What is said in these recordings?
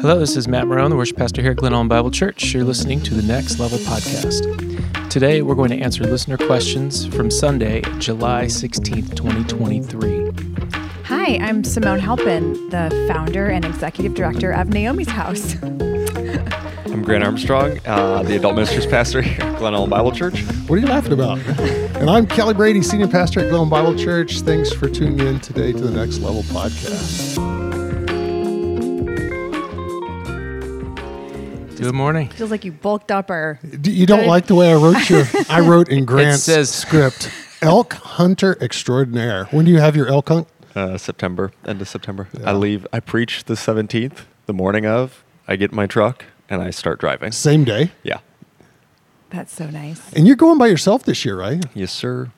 Hello, this is Matt Marron, the worship pastor here at Glen Allen Bible Church. You're listening to the Next Level podcast. Today, we're going to answer listener questions from Sunday, July 16th, 2023. Hi, I'm Simone Halpin, the founder and executive director of Naomi's House. I'm Grant Armstrong, uh, the adult ministers pastor here at Glen Allen Bible Church. What are you laughing about? and I'm Kelly Brady, senior pastor at Glen Bible Church. Thanks for tuning in today to the Next Level podcast. Good morning. Feels like you bulked up or D- You don't like the way I wrote your? I wrote in Grant's says- script, elk hunter extraordinaire. When do you have your elk hunt? Uh, September, end of September. I leave, I preach the 17th, the morning of. I get in my truck and I start driving. Same day. Yeah. that's so nice. And you're going by yourself this year, right? Yes, sir.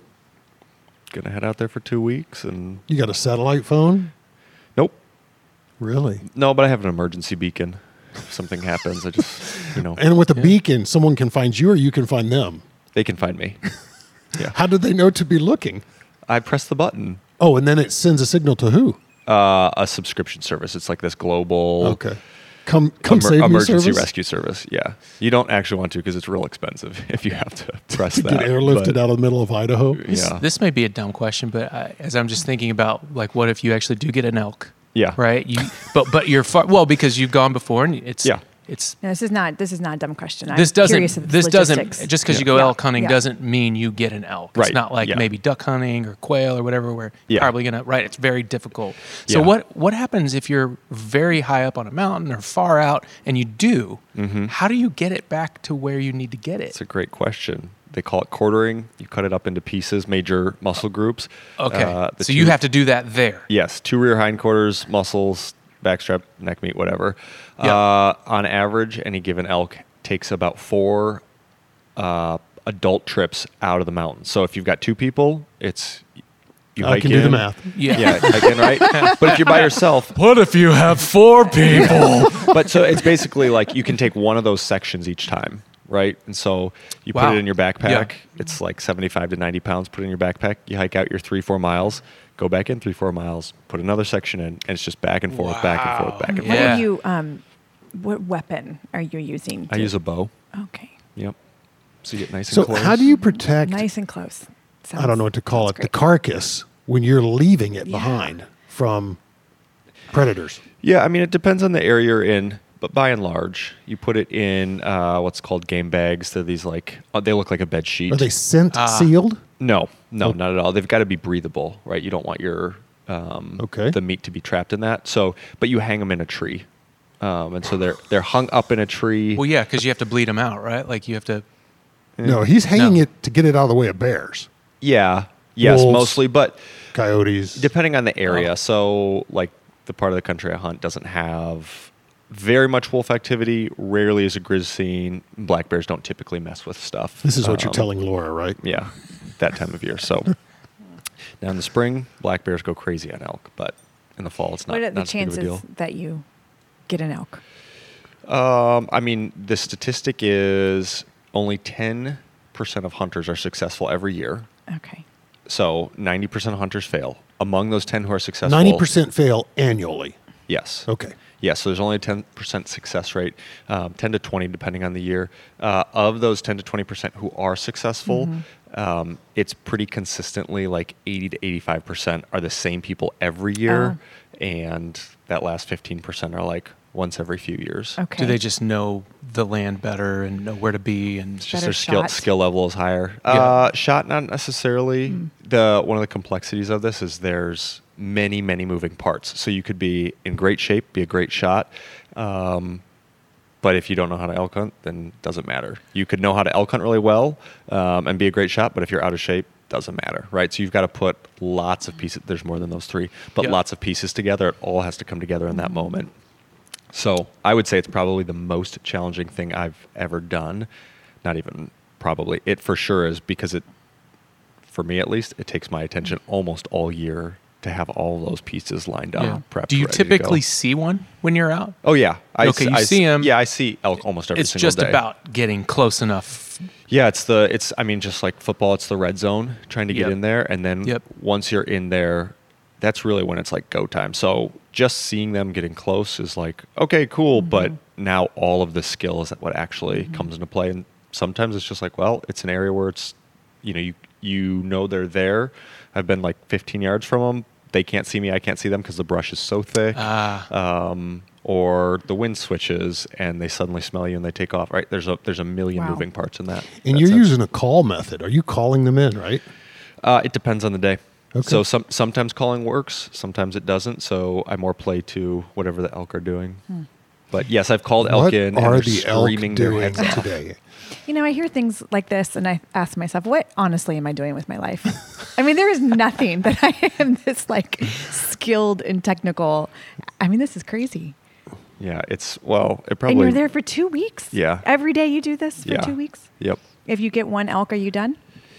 Gonna head out there for two weeks and You got a satellite phone? nope. Really? No, but I have an emergency beacon. If something happens, I just, you know, And with a beacon, someone can find you or you can find them. they can find me. Yeah. How do they know to be looking? I press the button. Oh, and then it sends a signal to who? Uh, a subscription service. It's like this global Okay. Come come emer- save me emergency service? rescue service. Yeah. You don't actually want to because it's real expensive if you have to press To that. get airlifted but- out of the middle of Idaho. Yeah. This may be a dumb question, but I, as I'm just thinking about, like, what if you actually do get an elk? Yeah. Right? You, but but you're far, well because you've gone before and it's Yeah. it's No, this is not. This is not a dumb question. I'm this doesn't of this logistics. doesn't just because you go Yeah. elk hunting Yeah. doesn't mean you get an elk. Right. It's not like Yeah. maybe duck hunting or quail or whatever where Yeah. you're probably gonna right. It's very difficult. So Yeah. what what happens if you're very high up on a mountain or far out and you do? Mm-hmm. How do you get it back to where you need to get it? It's a great question. They call it quartering. You cut it up into pieces, major muscle groups. Okay, Uh, the so you have to do that there. Yes, two rear hindquarters, muscles, backstrap, neck meat, whatever. Yeah. Uh, on average, any given elk takes about four uh, adult trips out of the mountain. So if you've got two people, it's you I hike can do the math. Yeah. Yeah, hike in, right? but if you're by yourself, What if you have four people? but so it's basically like you can take one of those sections each time, right? And so you Wow. put it in your backpack. Yeah. It's like 75 to 90 pounds. Put it in your backpack. You hike out your three, four miles, go back in three, four miles, put another section in, and it's just back and forth, back and forth, back and What forth. Yeah. are you? Um, what weapon are you using? I use a bow. Okay, Yep. So you get nice and So how do you protect nice and close. I don't know what to call it, Sounds the carcass when you're leaving it Yeah. behind from predators? Yeah, I mean it depends on the area you're in, but by and large, you put it in uh, what's called game bags. They're these like uh, they look like a bed sheet. Are they scent Ah. sealed? No, no, Oh. not at all. They've got to be breathable, right? You don't want your um, Okay. the meat to be trapped in that. So, but you hang them in a tree, um, and so they're they're hung up in a tree. well, yeah, because you have to bleed them out, right? Like you have to. No, he's hanging No. it to get it out of the way of bears, yeah, yes, Wolves. mostly, but coyotes. depending on the area. Oh. So, like the part of the country I hunt doesn't have very much wolf activity. Rarely is a grizz seen. Black bears don't typically mess with stuff. this is what you're Um, telling Laura, right? Yeah, that time of year. So now in the spring, black bears go crazy on elk, but in the fall, it's not. What are the not as big of a chances that you get an elk? Um, I mean, the statistic is only ten percent of hunters are successful every year. Okay. So ninety percent of hunters fail. Among those ten who are successful, Ninety percent fail annually. Yes. Okay. Yeah, so there's only a 10% success rate, um, 10 to 20 depending on the year. Uh, of those 10 to 20% who are successful, um, it's pretty consistently like 80 to 85% are the same people every year, and that last 15% are like once every few years. Okay. Do they just know the land better and know where to be? And It's just their skill shot? skill level is higher. Yeah. Uh, shot not necessarily. Hmm. The one of the complexities of this is there's many many moving parts. So you could be in great shape, be a great shot, um, but if you don't know how to elk hunt, then it doesn't matter. You could know how to elk hunt really well um, and be a great shot, but if you're out of shape, doesn't matter, right? So you've got to put lots of pieces. There's more than those three, but Yeah. lots of pieces together. It all has to come together in that moment. So I would say it's probably the most challenging thing I've ever done. Not even probably. It for sure is because it, for me at least, it takes my attention almost all year to have all those pieces lined up. Yeah. Prepped, Do you ready to go. typically see one when you're out? Oh yeah. I, Okay, you I see 'em. Yeah, I see elk almost every it's single just day. about getting close enough. Yeah, it's the it's I mean just like football, it's the red zone trying to get Yep. in there, and then Yep. once you're in there, that's really when it's like go time. So just seeing them getting close is like okay, cool, mm-hmm. but now all of the skill is what actually mm-hmm. comes into play. And sometimes it's just like, well, it's an area where it's you know you you know they're there. I've been like 15 yards from them. They can't see me. I can't see them because the brush is so thick. Ah. um, or the wind switches and they suddenly smell you and they take off. Right? There's a there's a million Wow. moving parts in that. And that you're sense. using a call method. Are you calling them in, right? Uh, it depends on the day. Okay. So some sometimes calling works, sometimes it doesn't. So I more play to whatever the elk are doing. But yes, I've called elk what in are and the they're elk their doing heads off. today? You know, I hear things like this and I ask myself, what honestly am I doing with my life? I mean, there is nothing that I am this like skilled and technical. I mean, this is crazy. Yeah, it's well, it probably. and you're there for two weeks? Yeah. Every day you do this for Yeah. two weeks? Yep. If you get one elk, are you done?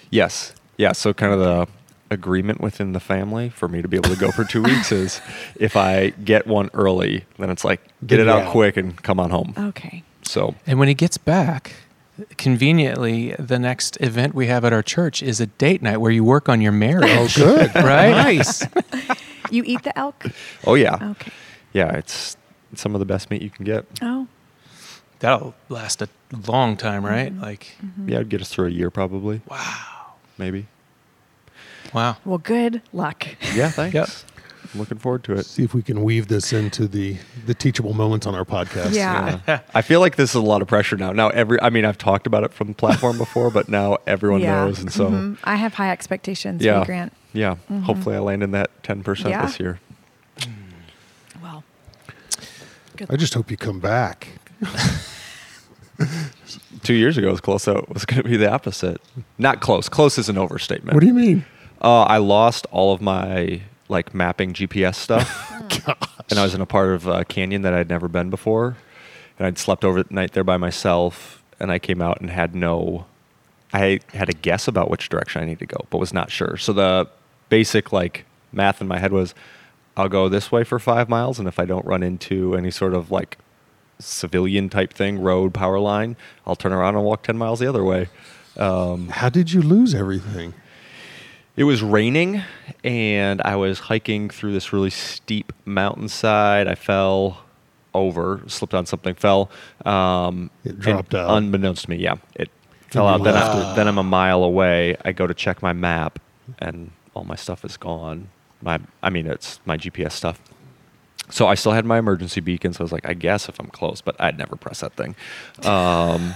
Yes. Yeah. So kind of the agreement within the family for me to be able to go for two weeks is if I get one early, then it's like get it Get out out. quick and come on home. Okay. So And when he gets back, conveniently, the next event we have at our church is a date night where you work on your marriage. Oh, good. right? Nice. You eat the elk? oh yeah, Okay. yeah, it's, it's some of the best meat you can get. Oh. That'll last a long time, right? Mm-hmm. Like, mm-hmm. Yeah, it'd get us through a year probably, wow. maybe. Wow. Well, good luck. Yeah, thanks. Yep. I'm looking forward to it. See if we can weave this into the the teachable moments on our podcast. Yeah. Yeah. I feel like this is a lot of pressure now. Now every I mean I've talked about it from the platform before, but now everyone Yeah. knows and so Mhm. I have high expectations yeah. for Grant. Yeah. Hopefully I land in that 10% Yeah. this year. Well, good I just hope you come back. 2 years ago it was close out. It was going to be the opposite. Not close. Close is an overstatement. What do you mean? Uh, I lost all of my like mapping GPS stuff, and I was in a part of a canyon that I'd never been before, and I'd slept over the night there by myself, and I came out and had no, I had a guess about which direction I need to go, but was not sure. So the basic like math in my head was, I'll go this way for five miles, and if I don't run into any sort of like civilian type thing, road, power line, I'll turn around and walk ten miles the other way. Um, How did you lose everything? It was raining and I was hiking through this really steep mountainside. I fell over, slipped on something, fell. Um, It dropped out. Unbeknownst to me, yeah. It fell out. Then, after, then I'm a mile away. I go to check my map and all my stuff is gone. My, I mean, it's my GPS stuff. So I still had my emergency beacon. So I was like, I guess if I'm close, but I'd never press that thing. Um,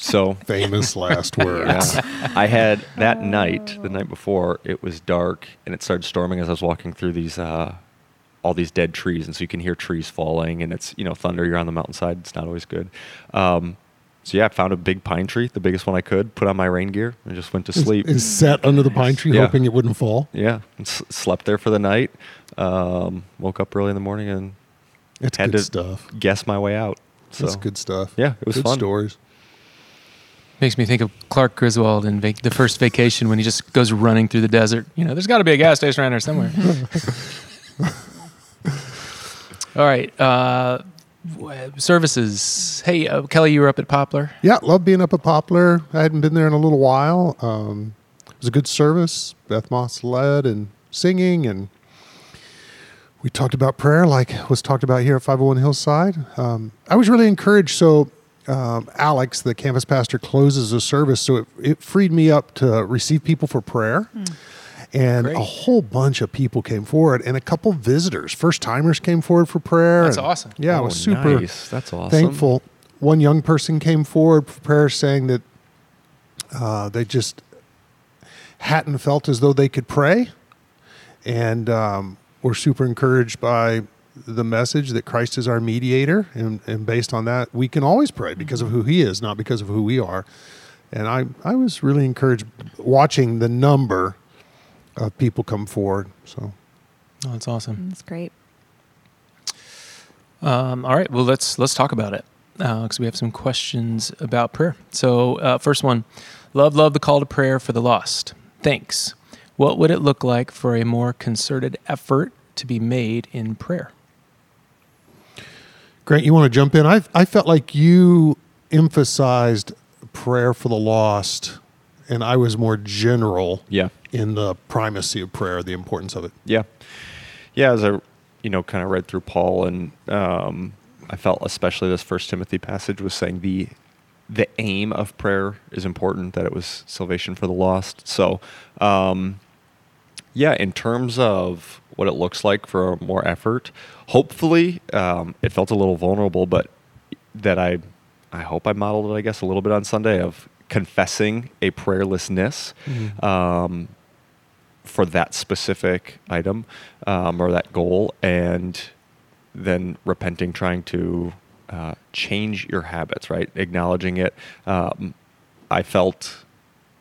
so Famous last words. yeah. I had that night, the night before, it was dark and it started storming as I was walking through these uh, all these dead trees, and so you can hear trees falling, and it's you know thunder. You're on the mountainside; it's not always good. Um, so yeah, I found a big pine tree, the biggest one I could, put on my rain gear, and just went to sleep. Is set under the pine tree, Yeah. hoping it wouldn't fall. yeah, and s- slept there for the night. Um, woke up early in the morning and It's had good to stuff. guess my way out. So That's good stuff. Yeah, it was good fun. stories. Makes me think of Clark Griswold in vac- the first vacation when he just goes running through the desert. You know, there's got to be a gas station around here somewhere. All right. Uh, services. Hey, uh, Kelly, you were up at Poplar. Yeah, love being up at Poplar. I hadn't been there in a little while. Um, it was a good service. Beth Moss led and singing, and we talked about prayer, like was talked about here at 501 Hillside. Um, I was really encouraged. So, um, Alex, the campus pastor, closes the service, so it, it freed me up to receive people for prayer. And Great. a whole bunch of people came forward, and a couple visitors, first timers, came forward for prayer. That's and- awesome. Yeah, I Oh, was super nice. That's awesome. thankful. One young person came forward for prayer saying that uh, they just hadn't felt as though they could pray, and um, were super encouraged by the message that Christ is our mediator, and, and based on that, we can always pray because of who He is, not because of who we are. And I, I was really encouraged watching the number of people come forward. So Oh, that's awesome. That's great. Um, all right. Well, let's let's talk about it because we have some questions about prayer. So, uh, first one: Love, love the call to prayer for the lost. Thanks. What would it look like for a more concerted effort to be made in prayer? Grant, you want to jump in? I I felt like you emphasized prayer for the lost and I was more general Yeah. in the primacy of prayer, the importance of it. Yeah, yeah. As I, you know, kind of read through Paul, and um, I felt especially this First Timothy passage was saying the the aim of prayer is important. That it was salvation for the lost. So, um, yeah, in terms of what it looks like for more effort, hopefully um, it felt a little vulnerable, but that I, I hope I modeled it, I guess, a little bit on Sunday of confessing a prayerlessness. Um, for that specific item um, or that goal, and then repenting, trying to uh, change your habits, right? Acknowledging it. Um, I felt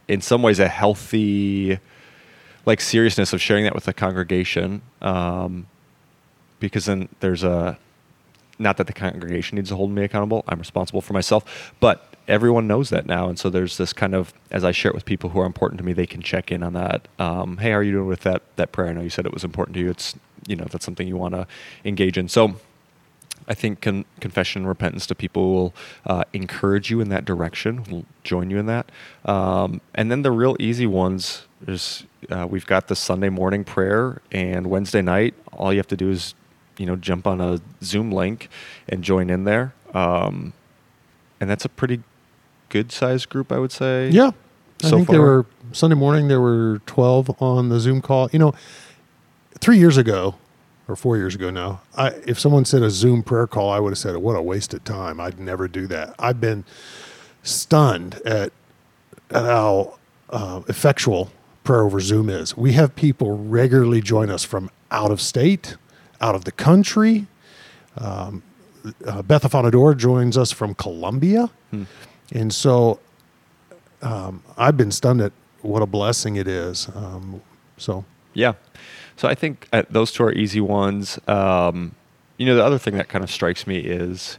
in some ways a healthy, like seriousness of sharing that with the congregation, um, because then there's a not that the congregation needs to hold me accountable. I'm responsible for myself, but everyone knows that now, and so there's this kind of as I share it with people who are important to me, they can check in on that. Um, hey, how are you doing with that that prayer? I know you said it was important to you. It's you know that's something you want to engage in. So. I think con- confession and repentance to people will uh, encourage you in that direction, will join you in that. Um, and then the real easy ones is uh, we've got the Sunday morning prayer and Wednesday night. All you have to do is, you know, jump on a Zoom link and join in there. Um, and that's a pretty good sized group, I would say. Yeah. I So think there were Sunday morning there were 12 on the Zoom call. You know, 3 years ago or 4 years ago now, I if someone said a Zoom prayer call, I would have said what a waste of time. I'd never do that. I've been stunned at at how uh, effectual prayer over Zoom is. We have people regularly join us from out of state, out of the country. Um, uh, joins us from Colombia. Hmm. And so um, I've been stunned at what a blessing it is. Um, so, Yeah. So I think uh, those two are easy ones. Um, you know, the other thing that kind of strikes me is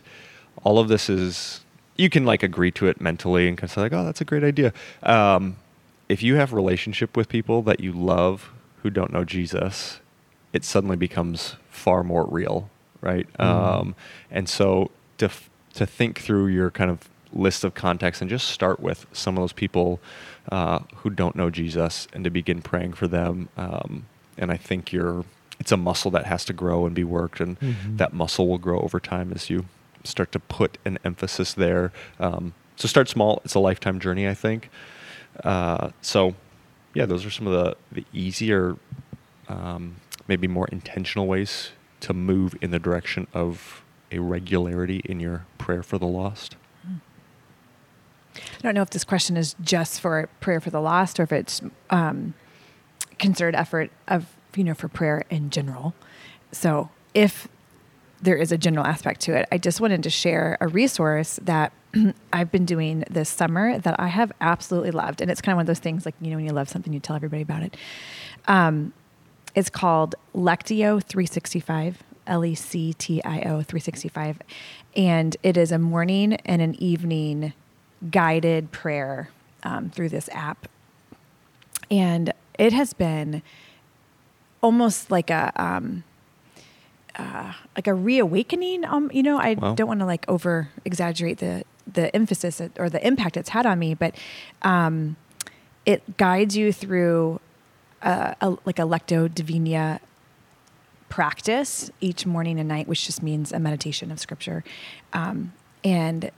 all of this is you can like agree to it mentally and kind of say like, oh, that's a great idea. Um, if you have relationship with people that you love who don't know Jesus, it suddenly becomes far more real, right? Um, and so to f- to think through your kind of list of contacts and just start with some of those people uh, who don't know Jesus and to begin praying for them. Um, and I think you're it's a muscle that has to grow and be worked, and Mhm. that muscle will grow over time as you start to put an emphasis there. Um, so start small. It's a lifetime journey, I think. Uh, so, yeah, those are some of the the easier, um, maybe more intentional ways to move in the direction of a regularity in your prayer for the lost. I don't know if this question is just for prayer for the lost or if it's um, concerted effort of you know for prayer in general. So if there is a general aspect to it, I just wanted to share a resource that I've been doing this summer that I have absolutely loved, and it's kind of one of those things like you know when you love something, you tell everybody about it. Um, it's called Lectio 365, L E C T I O 365. And it is a morning and an evening guided prayer um, through this app. And it has been almost like a. Um, uh, like a reawakening. Um, you know, I Wow. don't want to like over exaggerate the the emphasis or the impact it's had on me, but um, it guides you through uh, a, like a lectio divina practice each morning and night, which just means a meditation of scripture, um, and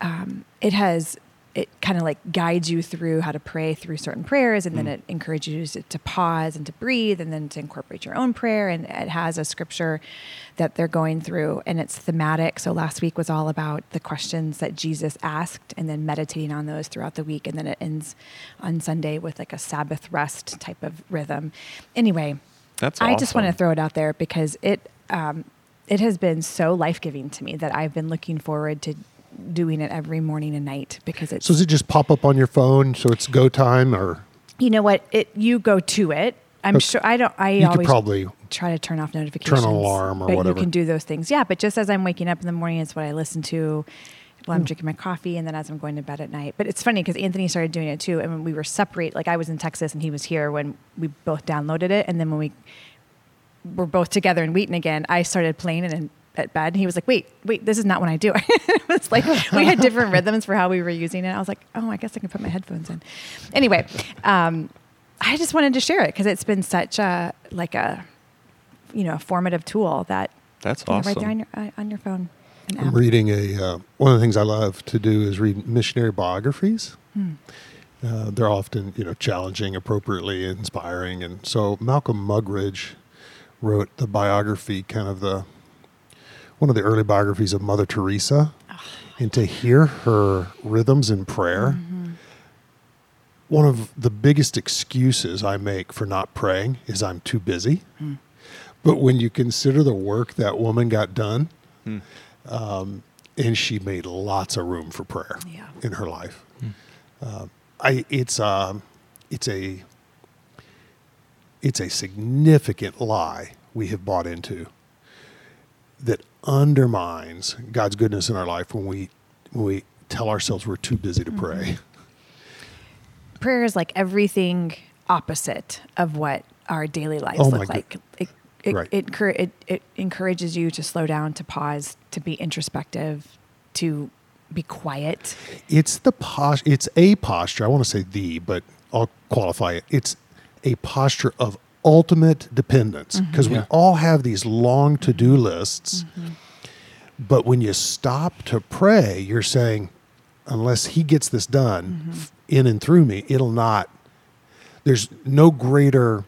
um, it has it kind of like guides you through how to pray through certain prayers and then Mm. it encourages you to pause and to breathe and then to incorporate your own prayer and it has a scripture that they're going through and it's thematic. So last week was all about the questions that jesus asked and then meditating on those throughout the week and then it ends on sunday with like a sabbath rest type of rhythm. Anyway That's I just want to throw it out there because it um, it has been so life giving to me that I've been looking forward to doing it every morning and night because it's so does it just pop up on your phone? So it's go time, or you know what it you go to it. I'm Okay. sure I don't. I you always probably try to turn off notifications. Turn alarm or but whatever. You can do those things. Yeah, but just as I'm waking up in the morning, it's what I listen to while Hmm. I'm drinking my coffee, and then as I'm going to bed at night. But it's funny because Anthony started doing it too, and when we were separate, like I was in Texas and he was here when we both downloaded it, and then when we were both together in Wheaton again, I started playing it and at bed. And he was like, "Wait, wait, this is not when I do it." it was like we had different rhythms for how we were using it. I was like, "Oh, I guess I can put my headphones in." Anyway, um, I just wanted to share it because it's been such a like a you know a formative tool that That's awesome. right there on your uh, on your phone. I'm reading a uh, one of the things I love to do is read missionary biographies. Hmm. Uh, they're often you know challenging, appropriately inspiring, and so Malcolm Muggeridge wrote the biography, kind of the one of the early biographies of Mother Teresa, and to hear her rhythms in prayer. One of the biggest excuses I make for not praying is I'm too busy. But when you consider the work that woman got done, um, and she made lots of room for prayer Yeah. in her life. Uh, I it's um it's a it's a significant lie we have bought into that undermines God's goodness in our life when we when we tell ourselves we're too busy to mm-hmm. pray. prayer is like everything opposite of what our daily lives Oh look like. It, it, Right. it, it, it encourages you to slow down, to pause, to be introspective, to be quiet. It's the posture. It's a posture. I want to say the, but I'll qualify it. It's a posture of ultimate dependence because mm-hmm. Yeah. we all have these long to-do lists. Mm-hmm. But when you stop to pray, you're saying, unless He gets this done mm-hmm. f- in and through me, it'll not. There's no greater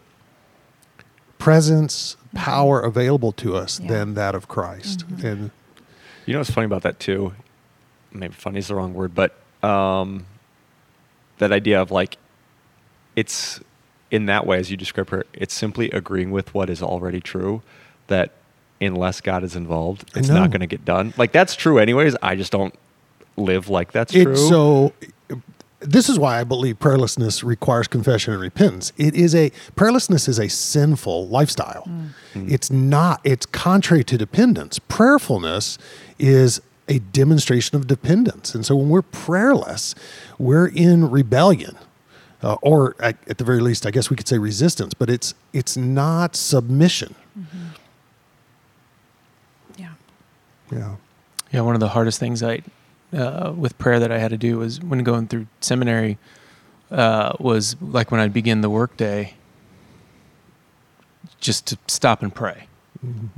presence, power available to us Yeah. than that of Christ. And You know what's funny about that too? Maybe funny is the wrong word, but um, that idea of like, it's in that way as you describe her, it's simply agreeing with what is already true. That unless God is involved, it's not going to get done. Like that's true, anyways. I just don't live like that's true. So. This is why I believe prayerlessness requires confession and repentance. It is a prayerlessness is a sinful lifestyle. Mm. It's not. It's contrary to dependence. Prayerfulness is a demonstration of dependence, and so when we're prayerless, we're in rebellion, uh, or at, at the very least, I guess we could say resistance. But it's it's not submission. Yeah. Yeah. Yeah, one of the hardest things I uh, with prayer that I had to do was when going through seminary uh, was like when I'd begin the workday, just to stop and pray,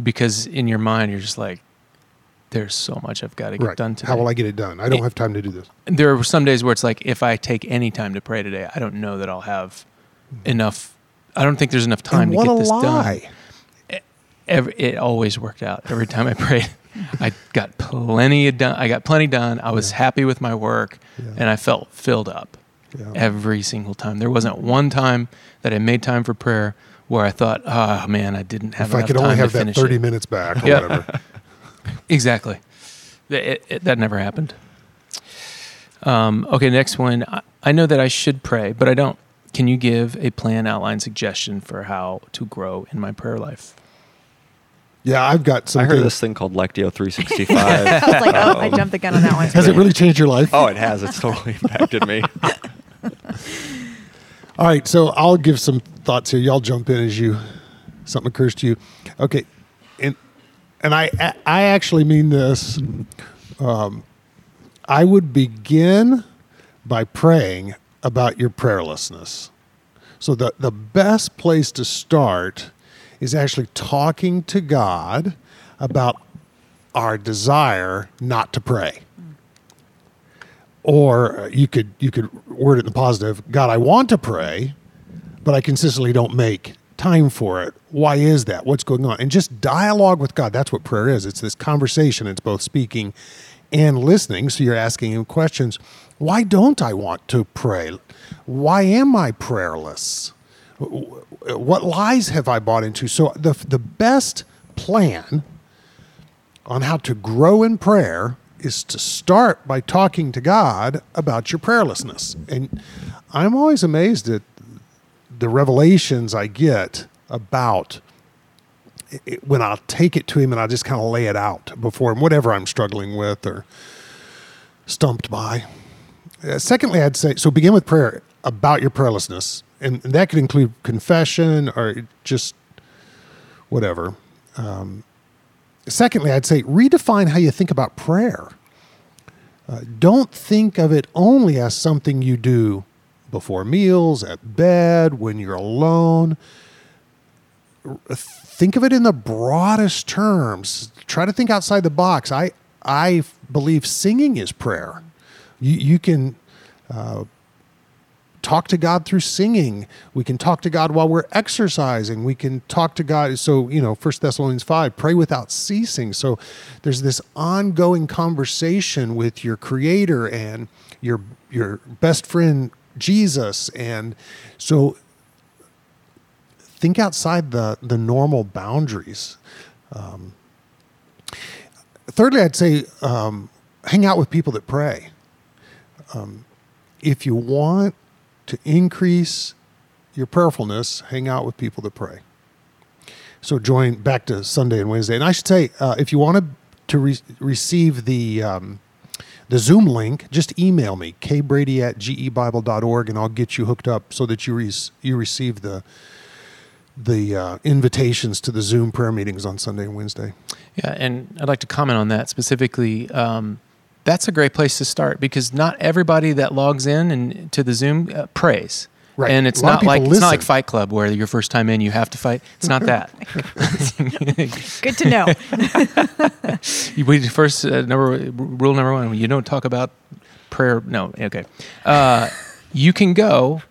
because in your mind you're just like, "There's so much I've got to get Right. done today." How will I get it done? I don't It- have time to do this. There are some days where it's like, if I take any time to pray today, I don't know that I'll have hmm. enough. I don't think there's enough time and to get this done. lie! every, it always worked out every time I prayed. I got plenty of done. I got plenty done. I was Yeah. happy with my work, Yeah. and I felt filled up Yeah. every single time. There wasn't one time that I made time for prayer where I thought, "Oh man, I didn't have if I could only have that 30 it." minutes back or whatever. Exactly. It- it- that never happened. Um, okay, next one. I, I know that I should pray, but I don't. Can you give a plan, outline, suggestion for how to grow in my prayer life? Yeah, I've got some I heard this thing called Lectio 365. I was like, oh, I Um, jumped the gun on that one. Has it really changed your life? Oh, it has. It's totally impacted me. All right, so I'll give some thoughts here. Y'all jump in as you something occurs to you. Okay, and and I I actually mean this. Um, I would begin by praying about your prayerlessness. So the the best place to start is actually talking to God about our desire not to pray or you could you could word it in the positive god i want to pray but i consistently don't make time for it. Why is that? What's going on? And just dialogue with god. That's what prayer is. It's this conversation. It's both speaking and listening. So you're asking him questions. Why don't i want to pray? Why am i prayerless? What lies have i bought into? So the the best plan on how to grow in prayer is to start by talking to God about your prayerlessness. And I'm always amazed at the revelations I get about it, when I'll take it to Him and I just kind of lay it out before Him, whatever I'm struggling with or stumped by. Uh, secondly, I'd say so begin with prayer about your prayerlessness. And that could include confession or just whatever. Um, secondly, I'd say redefine how you think about prayer. Uh, don't think of it only as something you do before meals, at bed, when you're alone. Think of it in the broadest terms. Try to think outside the box. I I believe singing is prayer. You you can uh, talk to God through singing. We can talk to God while we're exercising. We can talk to God. So, you know, First Thessalonians 5, pray without ceasing. So there's this ongoing conversation with your creator and your your best friend Jesus. And so think outside the the normal boundaries. Um, thirdly, I'd say um, hang out with people that pray. Um, if you want to increase your prayerfulness, hang out with people that pray. So join back to Sunday and Wednesday. And I should say, uh, if you want to to re- receive the um, the Zoom link, just email me kbrady at gebible.org, and I'll get you hooked up so that you re- you receive the the uh, invitations to the Zoom prayer meetings on Sunday and Wednesday. Yeah, and I'd like to comment on that specifically. Um, that's a great place to start because not everybody that logs in and to the Zoom uh, prays. Right. And it's A lot of not like people it's not like. Fight Club where your first time in you have to fight. It's not that. Good to know. We first uh, number rule number one: you don't talk about prayer. No, okay. Uh, you can go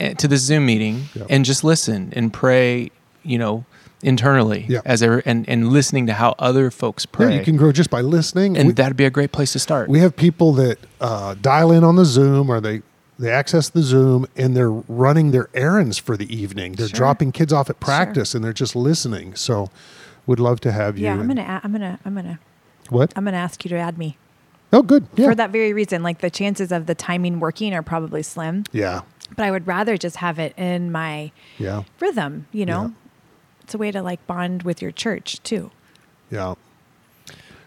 uh, to the Zoom meeting Yep. and just listen and pray. You know, internally Yep. as ever, and and listening to how other folks Yeah, pray. you can grow just by listening. and We- that'd be a great place to start. We have people that uh, dial in on the Zoom or they they access the Zoom and they're running their errands for the evening. They're Sure. dropping kids off at practice and they're just listening. So, would love to have you. yeah, I'm gonna, a- I'm gonna, I'm gonna, what? I'm gonna ask you to add me Oh, good. Yeah. for that very reason. Like the chances of the timing working are probably slim, Yeah. but I would rather just have it in my Yeah. rhythm. You know, Yeah. it's a way to like bond with your church too. Yeah.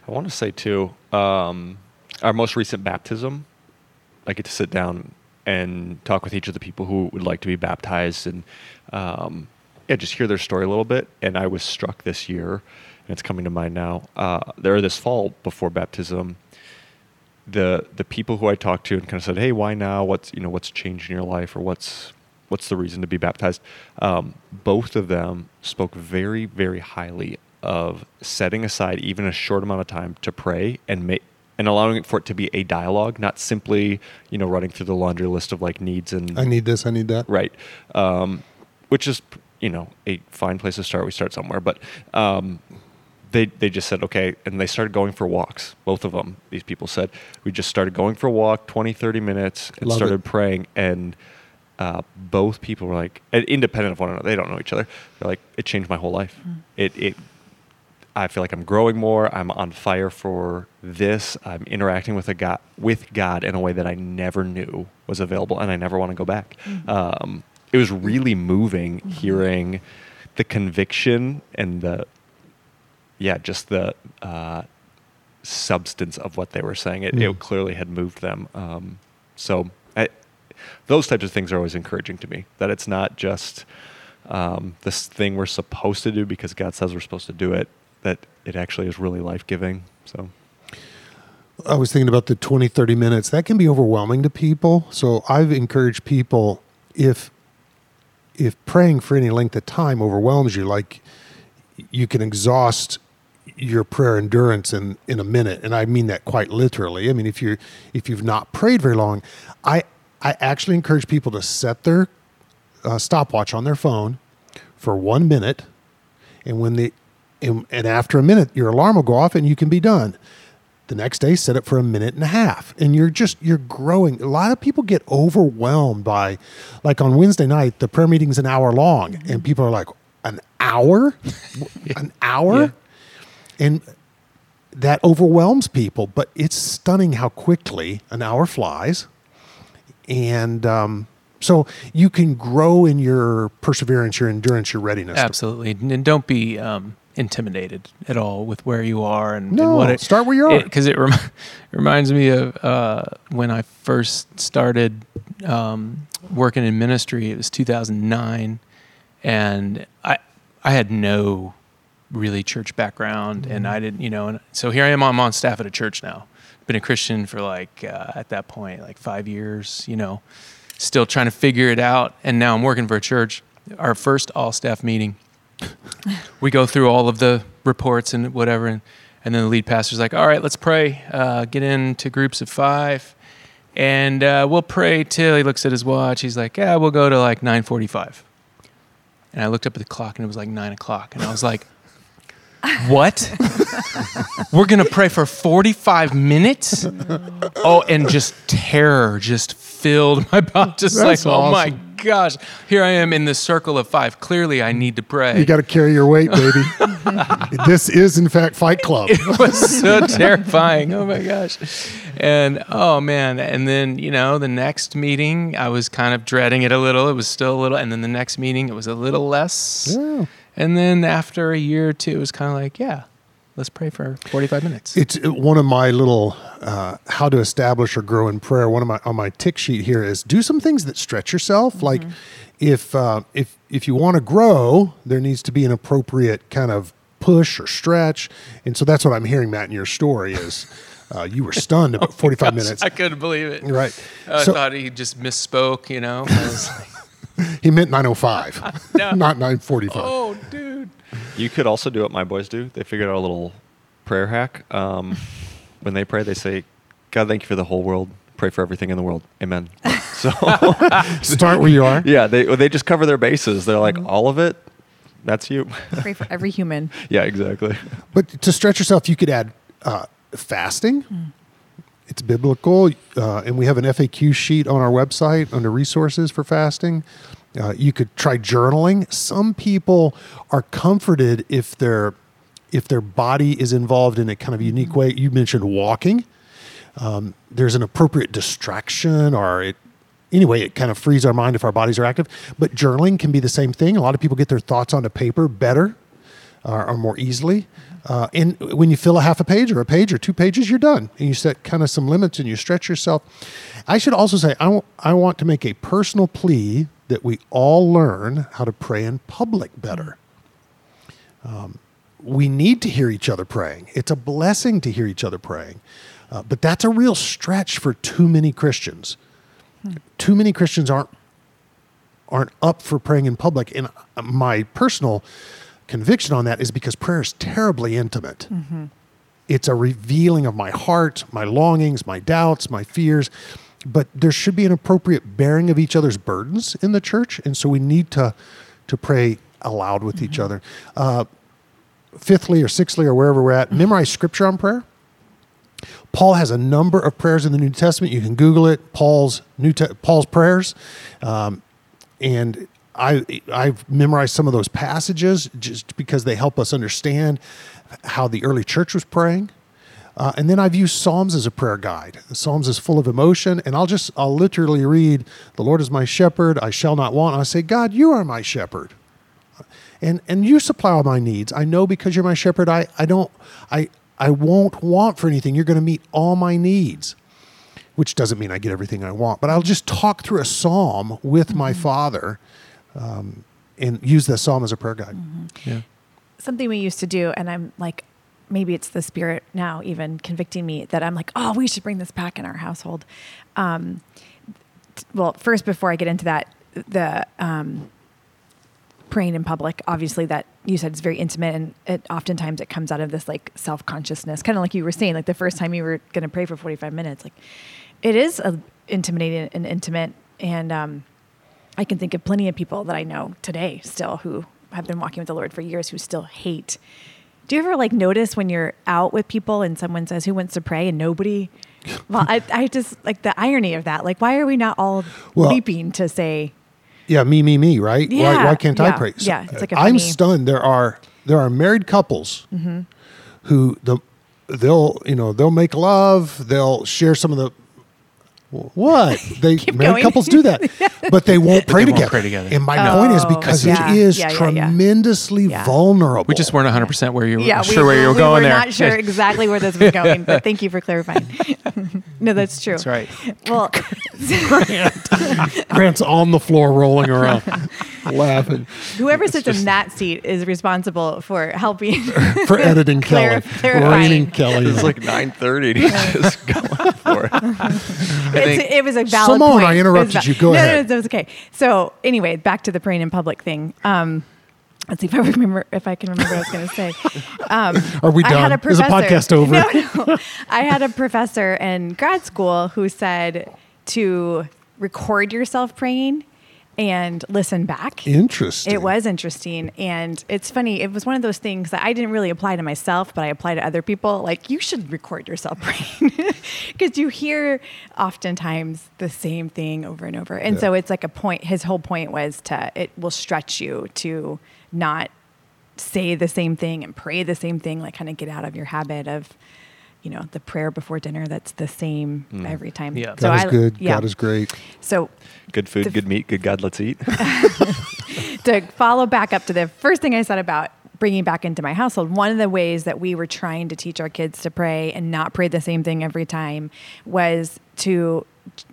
I want to say too, um, our most recent baptism, I get to sit down and talk with each of the people who would like to be baptized and um, yeah, just hear their story a little bit. And I was struck this year, and it's coming to mind now. Uh, there this fall before baptism, the the people who I talked to and kind of said, "Hey, why now? What's you know what's changed in your life, or what's what's the reason to be baptized?" Um, both of them spoke very very highly of setting aside even a short amount of time to pray and make and allowing it for it to be a dialogue, not simply you know running through the laundry list of like needs and I need this. I need that. right um, which is you know a fine place to start we start somewhere but um, they, they just said okay and they started going for walks both of them these people said we just started going for a walk 20 30 minutes and Love started it. praying and uh, both people were like independent of one another they don't know each other they're like it changed my whole life it, it I feel like I'm growing more. I'm on fire for this. I'm interacting with a God, with God in a way that I never knew was available, and I never want to go back. Um, it was really moving hearing the conviction and the, yeah, just the uh, substance of what they were saying. It, Mm. it clearly had moved them. Um, so I, those types of things are always encouraging to me. That it's not just um, this thing we're supposed to do because God says we're supposed to do it. That it actually is really life giving. So I was thinking about the 20, 30 minutes. That can be overwhelming to people. So I've encouraged people if if praying for any length of time overwhelms you, like you can exhaust your prayer endurance in, in a minute. And I mean that quite literally. I mean if you're if you've not prayed very long, I I actually encourage people to set their uh, stopwatch on their phone for one minute, and when the and, and after a minute, your alarm will go off and you can be done. The next day, set it for a minute and a half, and you're just you're growing. A lot of people get overwhelmed by, like on Wednesday night, the prayer meeting's an hour long, and people are like, an hour, an hour, and that overwhelms people. But it's stunning how quickly an hour flies and um, so you can grow in your perseverance, your endurance, your readiness. Absolutely, and don't be um, intimidated at all with where you are and, and No, what it. start where you are. Because it, rem- reminds me of uh, when I first started um, working in ministry. It was 2009, and I I had no really church background, and I didn't, you know, and so here I am. I'm on staff at a church now. Been a Christian for like uh, at that point like five years, you know, still trying to figure it out, and now I'm working for a church. Our first all staff meeting, we go through all of the reports and whatever, and and then the lead pastor's like, "All right, let's pray. Uh, get into groups of five, and uh, we'll pray till." He looks at his watch. He's like, "Yeah, we'll go to like 9:45." And I looked up at the clock, and it was like nine o'clock, and I was like, "What? We're gonna pray for 45 minutes?" Oh, and just terror just filled my body. Just That's like, "Oh my gosh, here I am in the circle of five. Clearly, I need to pray." You got to carry your weight, baby. this is, in fact, Fight Club. it was so terrifying. Oh my gosh. And oh man. And then, you know, the next meeting, I was kind of dreading it a little. It was still a little. And then the next meeting, it was a little less. Yeah. And then after a year or two, it was kind of like, yeah, let's pray for 45 minutes. It's uh, one of my little uh, how to establish or grow in prayer. One of my on my tick sheet here is do some things that stretch yourself. Like if uh, if if you want to grow, there needs to be an appropriate kind of push or stretch. And so that's what I'm hearing, Matt, in your story is uh, you were stunned about 45 Gosh, minutes. I couldn't believe it. Right. I So- thought he just misspoke, you know. I was like, He meant 905, No. not 945. oh, dude. You could also do what my boys do. They figured out a little prayer hack. Um, when they pray, they say, "God, thank you for the whole world. Pray for everything in the world. Amen." So Start where you are. yeah, they they just cover their bases. They're like, all of it. That's you. Pray for every human. yeah, exactly. But to stretch yourself, you could add uh, fasting. It's biblical, uh, and we have an FAQ sheet on our website under resources for fasting. Uh, you could try journaling. Some people are comforted if their if their body is involved in a kind of unique way. You mentioned walking. Um, there's an appropriate distraction, or it anyway, it kind of frees our mind if our bodies are active. But journaling can be the same thing. A lot of people get their thoughts onto paper better uh, or more easily. Uh, and when you fill a half a page or a page or two pages, you're done. And you set kind of some limits and you stretch yourself. I should also say, I want to make a personal plea that we all learn how to pray in public better. Um, we need to hear each other praying. It's a blessing to hear each other praying. Uh, but that's a real stretch for too many Christians. Too many Christians aren't aren't up for praying in public. And uh, my personal conviction on that is because prayer is terribly intimate. It's a revealing of my heart, my longings, my doubts, my fears. But there should be an appropriate bearing of each other's burdens in the church. And so we need to, to pray aloud with each other. Uh, fifthly or sixthly or wherever we're at, memorize scripture on prayer. Paul has a number of prayers in the New Testament. You can Google it. Paul's New Te- Paul's prayers, um, and I I've memorized some of those passages just because they help us understand how the early church was praying. Uh, and then I've used Psalms as a prayer guide. The Psalms is full of emotion, and I'll just I'll literally read, "The Lord is my shepherd; I shall not want." And I say, "God, you are my shepherd." and and you supply all my needs. I know because you're my shepherd. I I don't I I won't want for anything. You're going to meet all my needs, which doesn't mean I get everything I want. But I'll just talk through a psalm with my Father, um, and use the psalm as a prayer guide. Yeah. something we used to do and i'm like maybe it's the spirit now even convicting me that i'm like oh we should bring this back in our household um, t- well first before i get into that the um, praying in public obviously that you said is very intimate and it oftentimes it comes out of this like self-consciousness kind of like you were saying like the first time you were going to pray for 45 minutes like it is a, intimidating and intimate and um, I can think of plenty of people that I know today still who have been walking with the Lord for years who still hate. Do you ever like notice when you're out with people and someone says who wants to pray and nobody? Well, I, I just like the irony of that. Like, why are we not all Well- leaping to say, Yeah, me, me, me. Right? why, Yeah, why can't I yeah, pray? yeah, it's like uh, I am stunned. There are there are married couples mm-hmm. who the they'll you know they'll make love. They'll share some of the what they married going. couples do that, but they won't pray they won't together. pray together. And my oh, point is Oh, because yeah, it is yeah, yeah, yeah. tremendously Yeah. vulnerable. We just weren't 100% where you were yeah, sure where you were we going were there. not sure exactly where this was going, but thank you for clarifying. no, that's true. That's right. Well, Grant. Grant's on the floor rolling around. laughing Whoever sits in that seat is responsible for helping. for editing Kelly, clarifying. raining Kelly. It's like 9:30 and he's just going for it. It's, it was a valid Simone, point. I interrupted val- you. Go no, ahead. No, okay. So anyway, back to the praying in public thing. Um, let's see if I remember if I can remember what I was going to say. Um, Are we I had done? a Is the podcast over? No, no. I had a professor in grad school who said to record yourself praying and listen back. Interesting. It was interesting. And it's funny. It was one of those things that I didn't really apply to myself, but I apply to other people. Like, you should record yourself praying because you hear oftentimes the same thing over and over. And Yeah. so it's like a point. His whole point was to, it will stretch you to not say the same thing and pray the same thing, like kind of get out of your habit of, you know, the prayer before dinner that's the same mm. every time. Yeah. So God is I- good. Yeah. God is great. So Good food, The- good meat, good God, let's eat. to follow back up to the first thing I said about bringing back into my household, one of the ways that we were trying to teach our kids to pray and not pray the same thing every time was to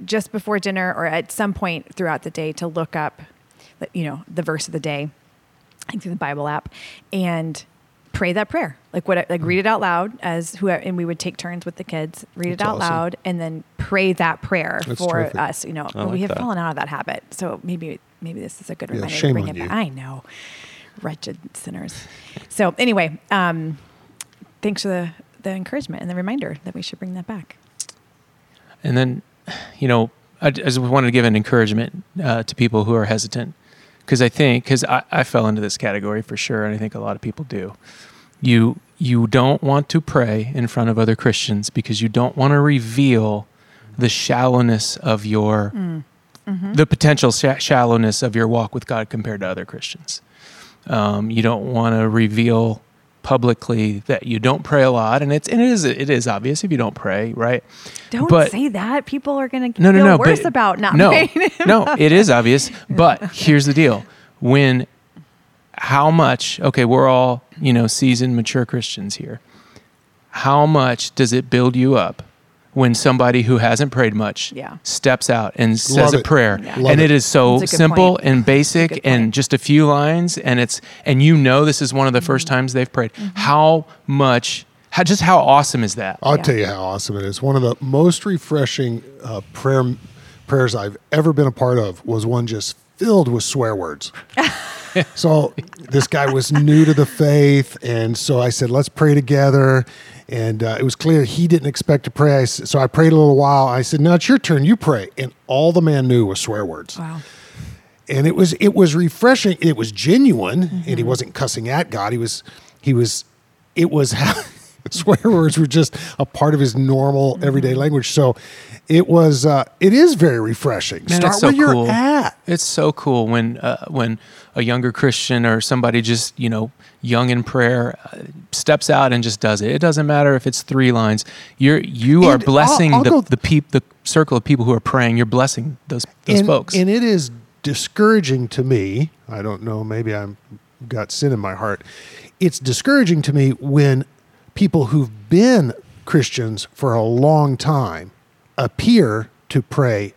just before dinner or at some point throughout the day to look up, you know, the verse of the day, like through the Bible app, and pray that prayer. Like what, like read it out loud as who, and we would take turns with the kids, read it out awesome. loud, and then pray that prayer That's for terrific. us. You know, I we like have that. fallen out of that habit, so maybe maybe this is a good Yeah, reminder to bring it you. back. I know, wretched sinners. So anyway, um, thanks for the the encouragement and the reminder that we should bring that back. And then, you know, I I just wanted to give an encouragement uh, to people who are hesitant. Because I think, because I, I fell into this category for sure, and I think a lot of people do. You you don't want to pray in front of other Christians because you don't want to reveal the shallowness of your the potential sha- shallowness of your walk with God compared to other Christians. Um, you don't want to reveal publicly that you don't pray a lot, and it's and it is it is obvious if you don't pray, right? Don't But- say that. People are going to no, no, feel no. worse but- about not no, praying. no, it is obvious. But here's the deal: when how much? Okay, we're all you know seasoned, mature Christians here. How much does it build you up when somebody who hasn't prayed much Yeah. steps out and says Love a prayer, Yeah. And it. it is so That's a good simple point. and basic and just a few lines, and it's and you know this is one of the first Mm-hmm. times they've prayed. How much? How just how awesome is that? I'll Yeah. tell you how awesome it is. One of the most refreshing uh, prayer prayers I've ever been a part of was one just filled with swear words. so this guy was new to the faith, and so I said, "Let's pray together." And uh, it was clear he didn't expect to pray. I s so I prayed a little while. I said, "Now it's your turn. You pray." And all the man knew was swear words Wow. and it was it was refreshing. It was genuine, and Mm-hmm. he wasn't cussing at God. He was he was it was how swear words were just a part of his normal Mm-hmm. everyday language. So it was uh, it is very refreshing. Man, Start it's so where you're cool. at. It's so cool when uh, when a younger Christian or somebody just you know young in prayer uh, steps out and just does it. It doesn't matter if it's three lines. You're you are And I'll- blessing I'll the go- the peop, the circle of people who are praying. You're blessing those those and, folks. And it is discouraging to me. I don't know. Maybe I'm got sin in my heart. It's discouraging to me when people who've been Christians for a long time appear to pray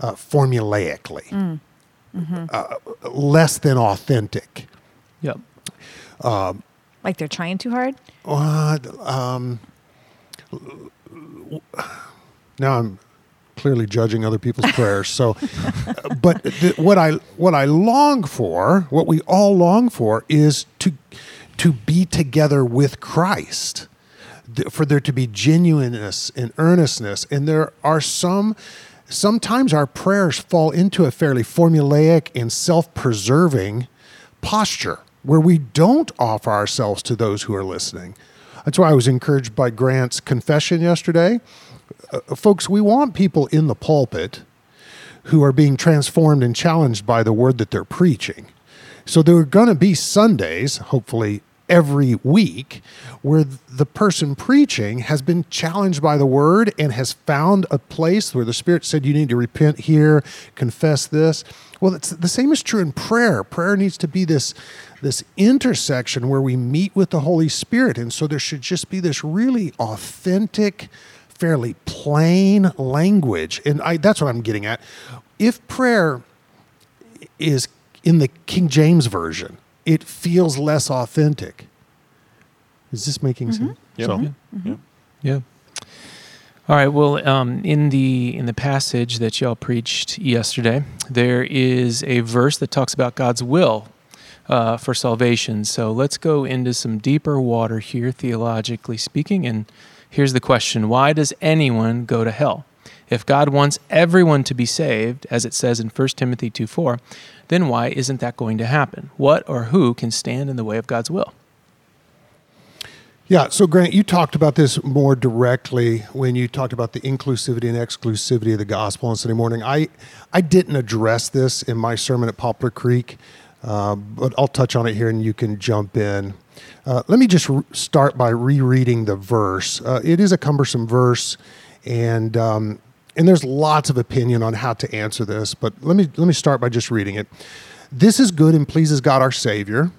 uh, formulaically, Mm. uh, less than authentic. yep. Like they're trying too hard. Uh, um, now I'm clearly judging other people's prayers. So, but th- what I what I long for, what we all long for, is to to be together with Christ, Th- for there to be genuineness and earnestness. And there are some. Sometimes our prayers fall into a fairly formulaic and self-preserving posture where we don't offer ourselves to those who are listening. That's why I was encouraged by Grant's confession yesterday. Uh, folks, we want people in the pulpit who are being transformed and challenged by the word that they're preaching. So there are going to be Sundays, hopefully every week, where the person preaching has been challenged by the word and has found a place where the Spirit said, You need to repent here, confess this. Well, the same is true in prayer. Prayer needs to be this, this intersection where we meet with the Holy Spirit. And so there should just be this really authentic, fairly plain language. And I, that's what I'm getting at. If prayer is in the King James version, it feels less authentic. Is this making sense? Yep. So, Yeah. Yeah. All right. Well, um, in the in the passage that y'all preached yesterday, there is a verse that talks about God's will uh, for salvation. So let's go into some deeper water here, theologically speaking. And here's the question: Why does anyone go to hell? If God wants everyone to be saved, as it says in 1 Timothy 2 4, then why isn't that going to happen? What or who can stand in the way of God's will? Yeah, so Grant, you talked about this more directly when you talked about the inclusivity and exclusivity of the gospel on Sunday morning. I, I didn't address this in my sermon at Poplar Creek, uh, but I'll touch on it here and you can jump in. Uh, let me just re- start by rereading the verse. Uh, it is a cumbersome verse, and um, and there's lots of opinion on how to answer this. But let me let me start by just reading it. This is good and pleases God our Savior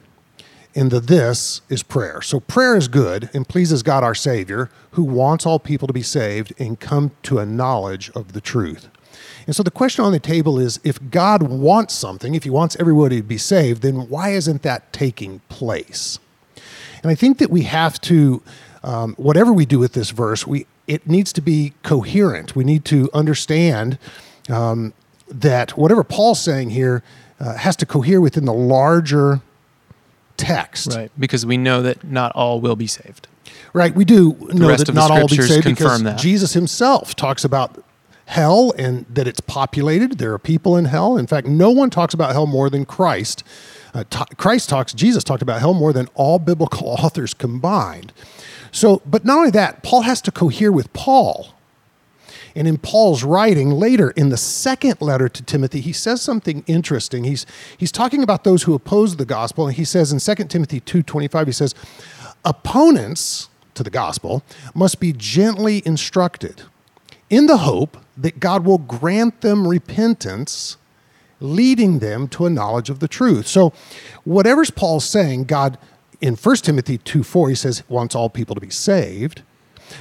and the this is prayer. So prayer is good and pleases God our Savior, who wants all people to be saved and come to a knowledge of the truth. And so the question on the table is if God wants something, if he wants everybody to be saved, then why isn't that taking place? And I think that we have to, um, whatever we do with this verse, we it needs to be coherent. We need to understand um, that whatever Paul's saying here uh, has to cohere within the larger text. Right. Because we know that not all will be saved. Right, we do know that not all will be saved because that. Jesus himself talks about hell and that it's populated. There are people in hell. In fact, no one talks about hell more than Christ. Uh, ta- Christ talks, Jesus talked about hell more than all biblical authors combined. So, but not only that, Paul has to cohere with Paul. And in Paul's writing later in the second letter to Timothy, he says something interesting. He's, he's talking about those who oppose the gospel. And he says in 2 Timothy 2.25, he says, opponents to the gospel must be gently instructed in the hope that God will grant them repentance, leading them to a knowledge of the truth. So, whatever's Paul's saying, God in 1 Timothy 2 4, he says, wants all people to be saved.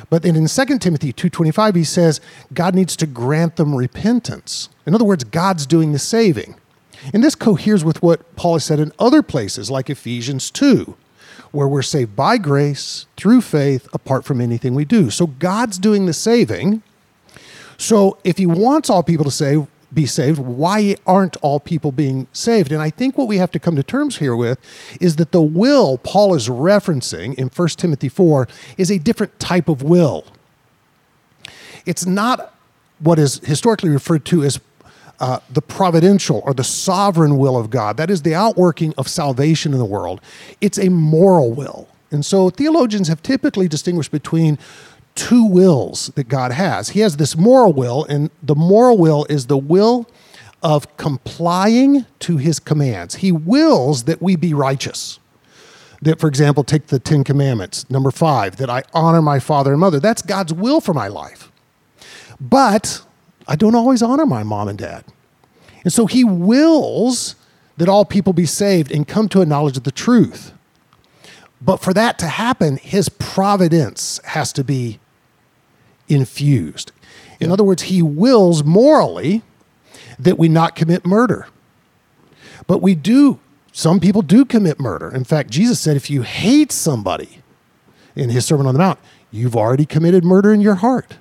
But then in 2 Timothy 2:25 he says God needs to grant them repentance. In other words, God's doing the saving. And this coheres with what Paul has said in other places like Ephesians 2, where we're saved by grace through faith apart from anything we do. So God's doing the saving. So if he wants all people to save, be saved, why aren't all people being saved? And I think what we have to come to terms here with is that the will Paul is referencing in 1 Timothy 4 is a different type of will. It's not what is historically referred to as uh, the providential or the sovereign will of God. That is the outworking of salvation in the world. It's a moral will. And so theologians have typically distinguished between two wills that God has. He has this moral will, and the moral will is the will of complying to his commands. He wills that we be righteous. That, for example, take the Ten Commandments, number five, that I honor my father and mother. That's God's will for my life. But I don't always honor my mom and dad. And so he wills that all people be saved and come to a knowledge of the truth. But for that to happen, his providence has to be infused. In other words, he wills morally that we not commit murder. But we do, some people do commit murder. In fact, Jesus said if you hate somebody in his Sermon on the Mount, you've already committed murder in your heart.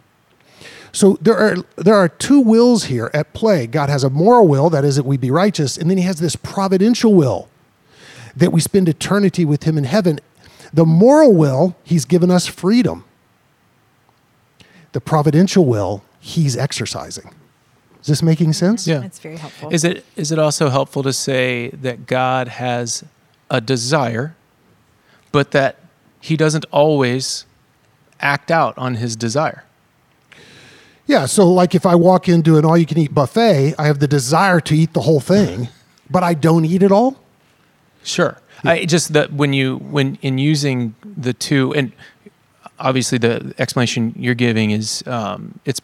So there are there are two wills here at play. God has a moral will, that is that we be righteous, and then he has this providential will that we spend eternity with him in heaven. The moral will, he's given us freedom. The providential will, he's exercising. Is this making sense? Yeah. It's very helpful. Is it is it also helpful to say that God has a desire, but that He doesn't always act out on His desire? Yeah, so like if I walk into an all you can eat buffet, I have the desire to eat the whole thing, but I don't eat it all. Sure. I just that when you when in using the two and obviously the explanation you're giving is um, it's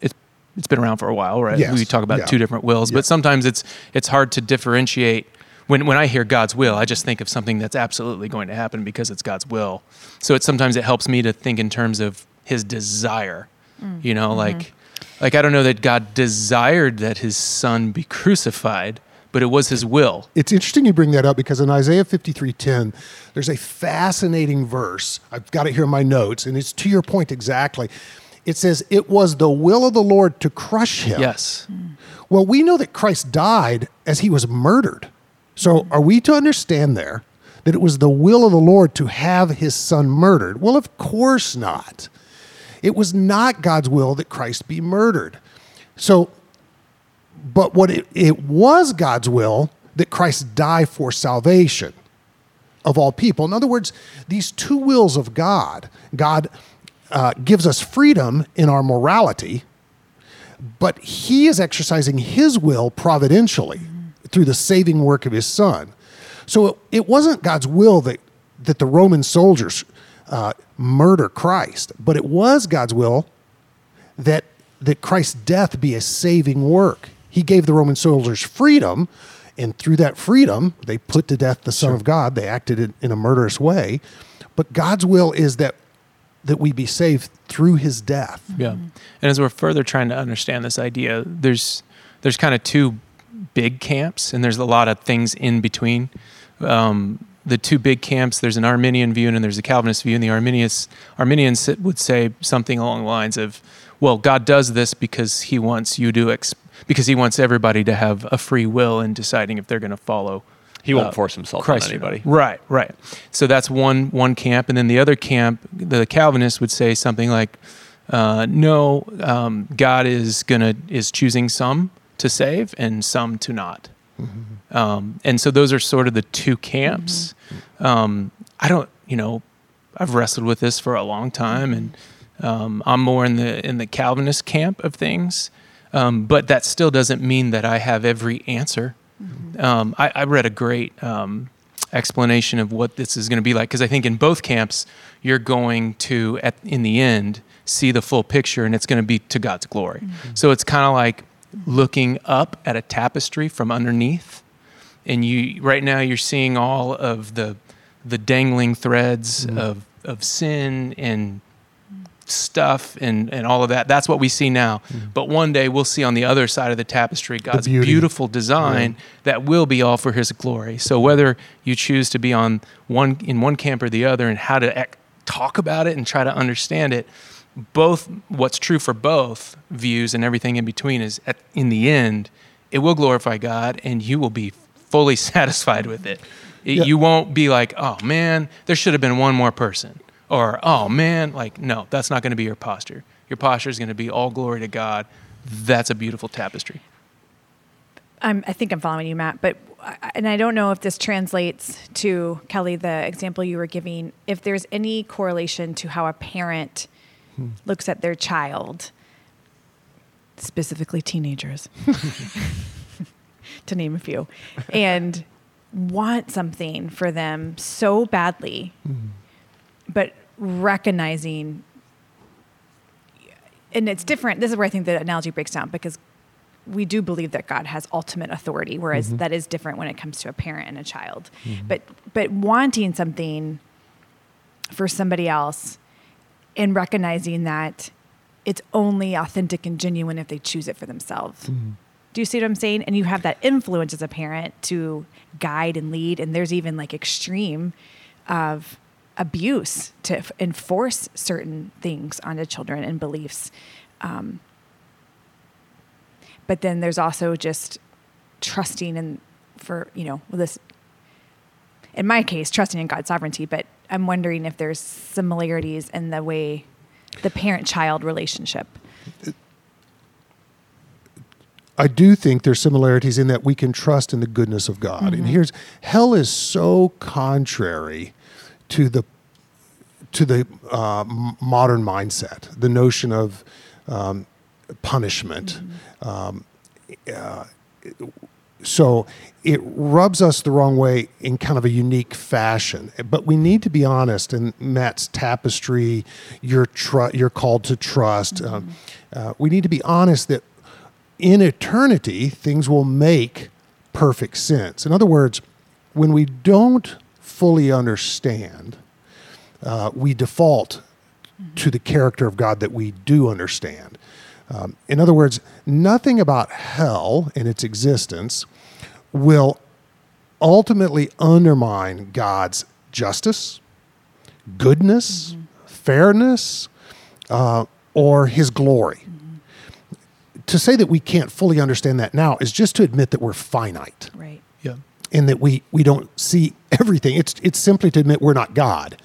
it's it's been around for a while, right? Yes. We talk about Yeah. two different wills, Yeah. but sometimes it's it's hard to differentiate. When when I hear God's will, I just think of something that's absolutely going to happen because it's God's will. So it sometimes it helps me to think in terms of His desire. You know, like like I don't know that God desired that His Son be crucified, but it was his will. It's interesting you bring that up because in Isaiah 53:10, there's a fascinating verse. I've got it here in my notes, and it's to your point exactly. It says, It was the will of the Lord to crush him. Yes. Well, we know that Christ died as he was murdered. So are we to understand there that it was the will of the Lord to have his son murdered? Well, of course not. It was not God's will that Christ be murdered. So, but what it, it was God's will that Christ die for salvation of all people. In other words, these two wills of God, God uh, gives us freedom in our morality, but he is exercising his will providentially through the saving work of his son. So it, it wasn't God's will that, that the Roman soldiers uh, murder Christ, but it was God's will that, that Christ's death be a saving work. He gave the Roman soldiers freedom, and through that freedom, they put to death the Son of God. They acted in, in a murderous way. But God's will is that that we be saved through his death. Yeah. And as we're further trying to understand this idea, there's there's kind of two big camps, and there's a lot of things in between. Um, the two big camps, there's an Arminian view and there's a Calvinist view, and the Arminians Arminians would say something along the lines of, "Well, God does this because He wants you to ex- because He wants everybody to have a free will in deciding if they're going to follow." He won't uh, force himself Christ on anybody. Right, right. So that's one one camp, and then the other camp, the Calvinists would say something like, uh, "No, um, God is gonna is choosing some to save and some to not." Um, and so those are sort of the two camps. Um, I don't, you know, I've wrestled with this for a long time, and um, I'm more in the in the Calvinist camp of things. Um, but that still doesn't mean that I have every answer. Um, I, I read a great um, explanation of what this is going to be like because I think in both camps you're going to, at in the end, see the full picture, and it's going to be to God's glory. So it's kind of like looking up at a tapestry from underneath, and you right now you're seeing all of the the dangling threads of of sin and stuff and, and all of that. That's what we see now. Mm. But one day we'll see on the other side of the tapestry God's beauty. beautiful design that will be all for his glory. So whether you choose to be on one in one camp or the other and how to ec- talk about it and try to understand it, both what's true for both views and everything in between is at, in the end it will glorify God and you will be fully satisfied with it. It- Yeah. You won't be like, "Oh man, there should have been one more person." Or, "Oh man, like no, that's not going to be your posture. Your posture is going to be all glory to God." That's a beautiful tapestry. I'm, I think I'm following you, Matt. But and I don't know if this translates to Kelly, the example you were giving. If there's any correlation to how a parent hmm. looks at their child, specifically teenagers, to name a few, and want something for them so badly, hmm. But recognizing. And it's different. This is where I think the analogy breaks down because we do believe that God has ultimate authority, whereas mm-hmm. that is different when it comes to a parent and a child. Mm-hmm. But but wanting something for somebody else and recognizing that it's only authentic and genuine if they choose it for themselves. Mm-hmm. Do you see what I'm saying? And you have that influence as a parent to guide and lead, and there's even like extreme of abuse to f- enforce certain things onto children and beliefs. Um, but then there's also just trusting in for you know this in my case trusting in god's sovereignty but i'm wondering if there's similarities in the way the parent child relationship I do think there's similarities in that we can trust in the goodness of God. And here's hell is so contrary to the to the uh, modern mindset, the notion of um, punishment. Um, uh, so it rubs us the wrong way in kind of a unique fashion. But we need to be honest. And Matt's tapestry, you're tr- you're called to trust. Um, uh, we need to be honest that in eternity things will make perfect sense. In other words, when we don't fully understand, uh, we default to the character of God that we do understand. Um, in other words, nothing about hell and its existence will ultimately undermine God's justice, goodness, fairness, uh, or his glory. To say that we can't fully understand that now is just to admit that we're finite Right. Yeah. And that we we don't see everything. It's it's simply to admit we're not God,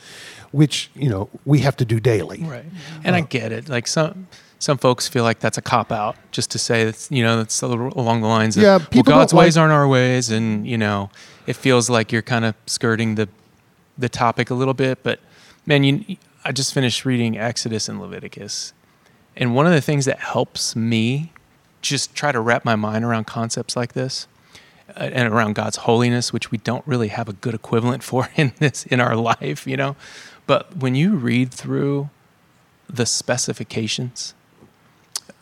which you know we have to do daily. Right. And I get it. Like some some folks feel like that's a cop out just to say that's you know that's along the lines of Yeah, well God's ways like- aren't our ways and you know it feels like you're kind of skirting the the topic a little bit but man you I just finished reading Exodus and Leviticus and one of the things that helps me just try to wrap my mind around concepts like this uh, and around God's holiness, which we don't really have a good equivalent for in this in our life, you know. But when you read through the specifications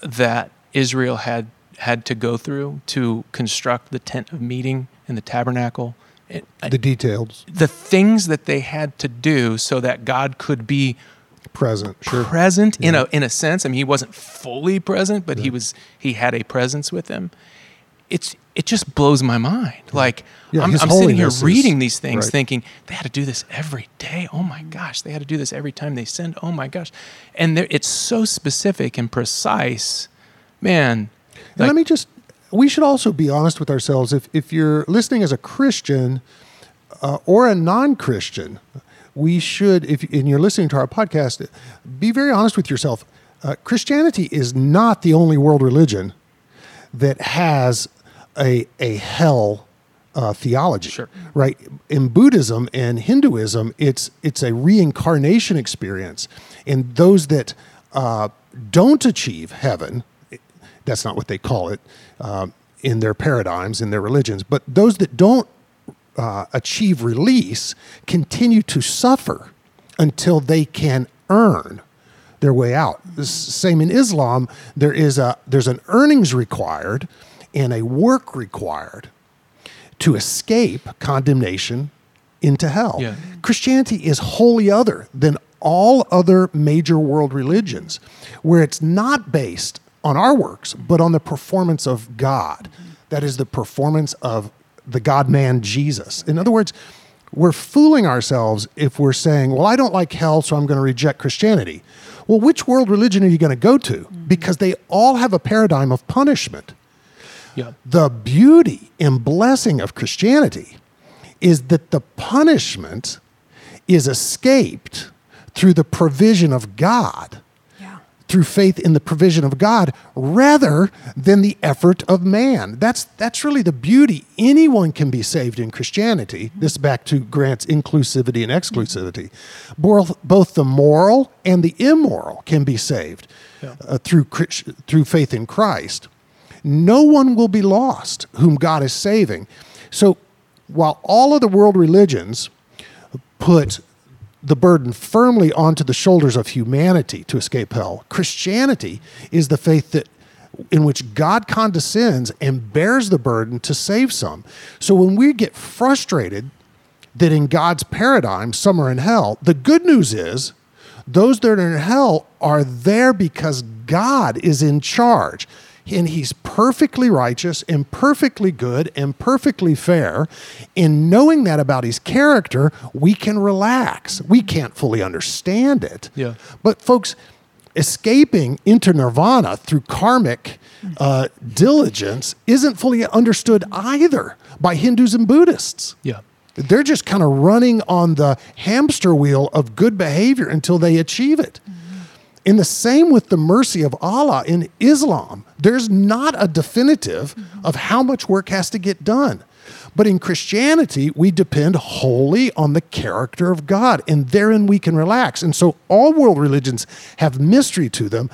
that Israel had had to go through to construct the tent of meeting and the tabernacle, it, The details the things that they had to do so that God could be present, sure. present in a in a sense. I mean, he wasn't fully present, but he was he had a presence with him. It's it just blows my mind. Like Yeah, I'm, I'm sitting here holiness is- reading these things, right. thinking they had to do this every day. Oh my gosh, they had to do this every time they send. Oh my gosh, and it's so specific and precise, man. And let me just, we should also be honest with ourselves. If, if you're listening as a Christian uh, or a non Christian, we should, if and you're listening to our podcast, be very honest with yourself. Uh, Christianity is not the only world religion that has a, a hell uh, theology. Sure. Right. In Buddhism and Hinduism, it's it's a reincarnation experience. And those that uh, don't achieve heaven, that's not what they call it um, in their paradigms, in their religions, but those that don't uh, achieve release continue to suffer until they can earn their way out. The Same in Islam, there is a there's an earnings required and a work required to escape condemnation into hell. Yeah. Christianity is wholly other than all other major world religions, where it's not based on our works, but on the performance of God. That is the performance of the God man Jesus. In other words, we're fooling ourselves if we're saying, well, I don't like hell, so I'm going to reject Christianity. Well, which world religion are you going to go to? Mm. Because they all have a paradigm of punishment Yeah. the beauty and blessing of Christianity is that the punishment is escaped through the provision of God, Yeah. through faith in the provision of God, rather than the effort of man. That's that's really the beauty. Anyone can be saved in Christianity. This back to Grant's inclusivity and exclusivity. Both, both the moral and the immoral can be saved Yeah. uh, through through faith in Christ no one will be lost whom God is saving. So while all of the world religions put the burden firmly onto the shoulders of humanity to escape hell, Christianity is the faith that in which God condescends and bears the burden to save some. So when we get frustrated that in God's paradigm some are in hell, the good news is those that are in hell are there because God is in charge. And he's perfectly righteous and perfectly good and perfectly fair. In knowing that about his character, we can relax. We can't fully understand it. Yeah. But, folks, escaping into nirvana through karmic uh, diligence isn't fully understood either by Hindus and Buddhists. Yeah. They're just kind of running on the hamster wheel of good behavior until they achieve it. In the same with the mercy of Allah in Islam, there's not a definitive of how much work has to get done. But in Christianity, we depend wholly on the character of God, and therein we can relax. And so all world religions have mystery to them.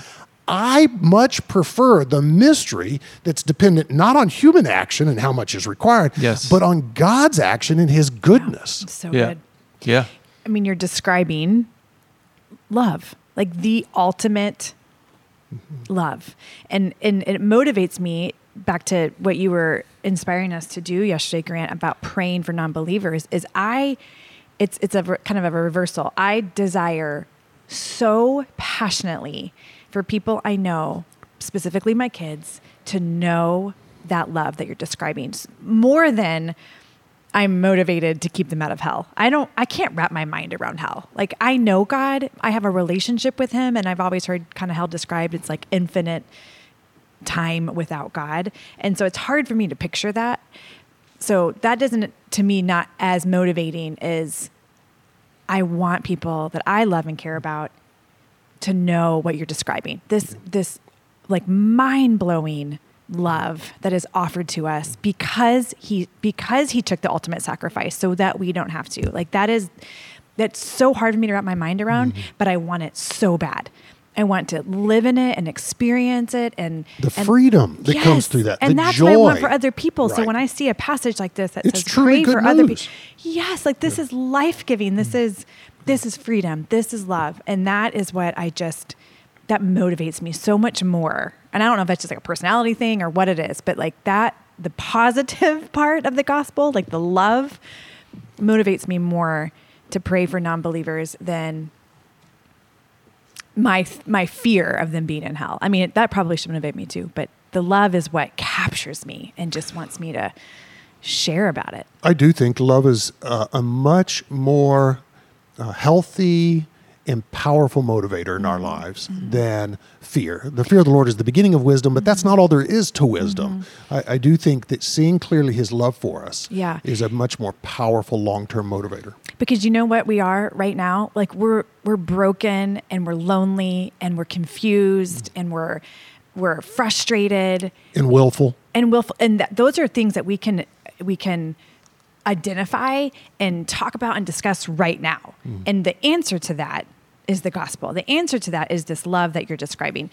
I much prefer the mystery that's dependent not on human action and how much is required, Yes. but on God's action and his goodness. So Yeah. good. Yeah. I mean, you're describing love, like the ultimate love. And and it motivates me back to what you were inspiring us to do yesterday, Grant, about praying for non-believers is I it's it's a kind of a reversal. I desire so passionately for people I know, specifically my kids, to know that love that you're describing more than I'm motivated to keep them out of hell. I don't I can't wrap my mind around hell. Like I know God, I have a relationship with him and I've always heard kind of hell described it's like infinite time without God. And so it's hard for me to picture that. So that doesn't to me not as motivating as I want people that I love and care about to know what you're describing. This this like mind-blowing love that is offered to us because he because he took the ultimate sacrifice so that we don't have to. Like that is that's so hard for me to wrap my mind around, mm-hmm. but I want it so bad. I want to live in it and experience it and The and- freedom that comes through that, and the that's what I want for other people. So when I see a passage like this that It's says pray for other people, yes, like this is life giving. This mm. is this is freedom. This is love, and that is what I just that motivates me so much more. And I don't know if that's just like a personality thing or what it is, but like that the positive part of the gospel, like the love, motivates me more to pray for non-believers than my my fear of them being in hell. I mean, that probably should motivate me too, but the love is what captures me and just wants me to share about it. I do think love is uh, a much more uh, healthy and powerful motivator in our Mm-hmm. lives than fear. The fear of the Lord is the beginning of wisdom, but that's Mm-hmm. not all there is to wisdom. I, I do think that seeing clearly His love for us Yeah. is a much more powerful long term motivator. Because you know what we are right now? Like we're we're broken and we're lonely and we're confused and we're we're frustrated And willful. and willful and that, those are things that we can we can identify and talk about and discuss right now and the answer to that is the gospel the answer to that is this love that you're describing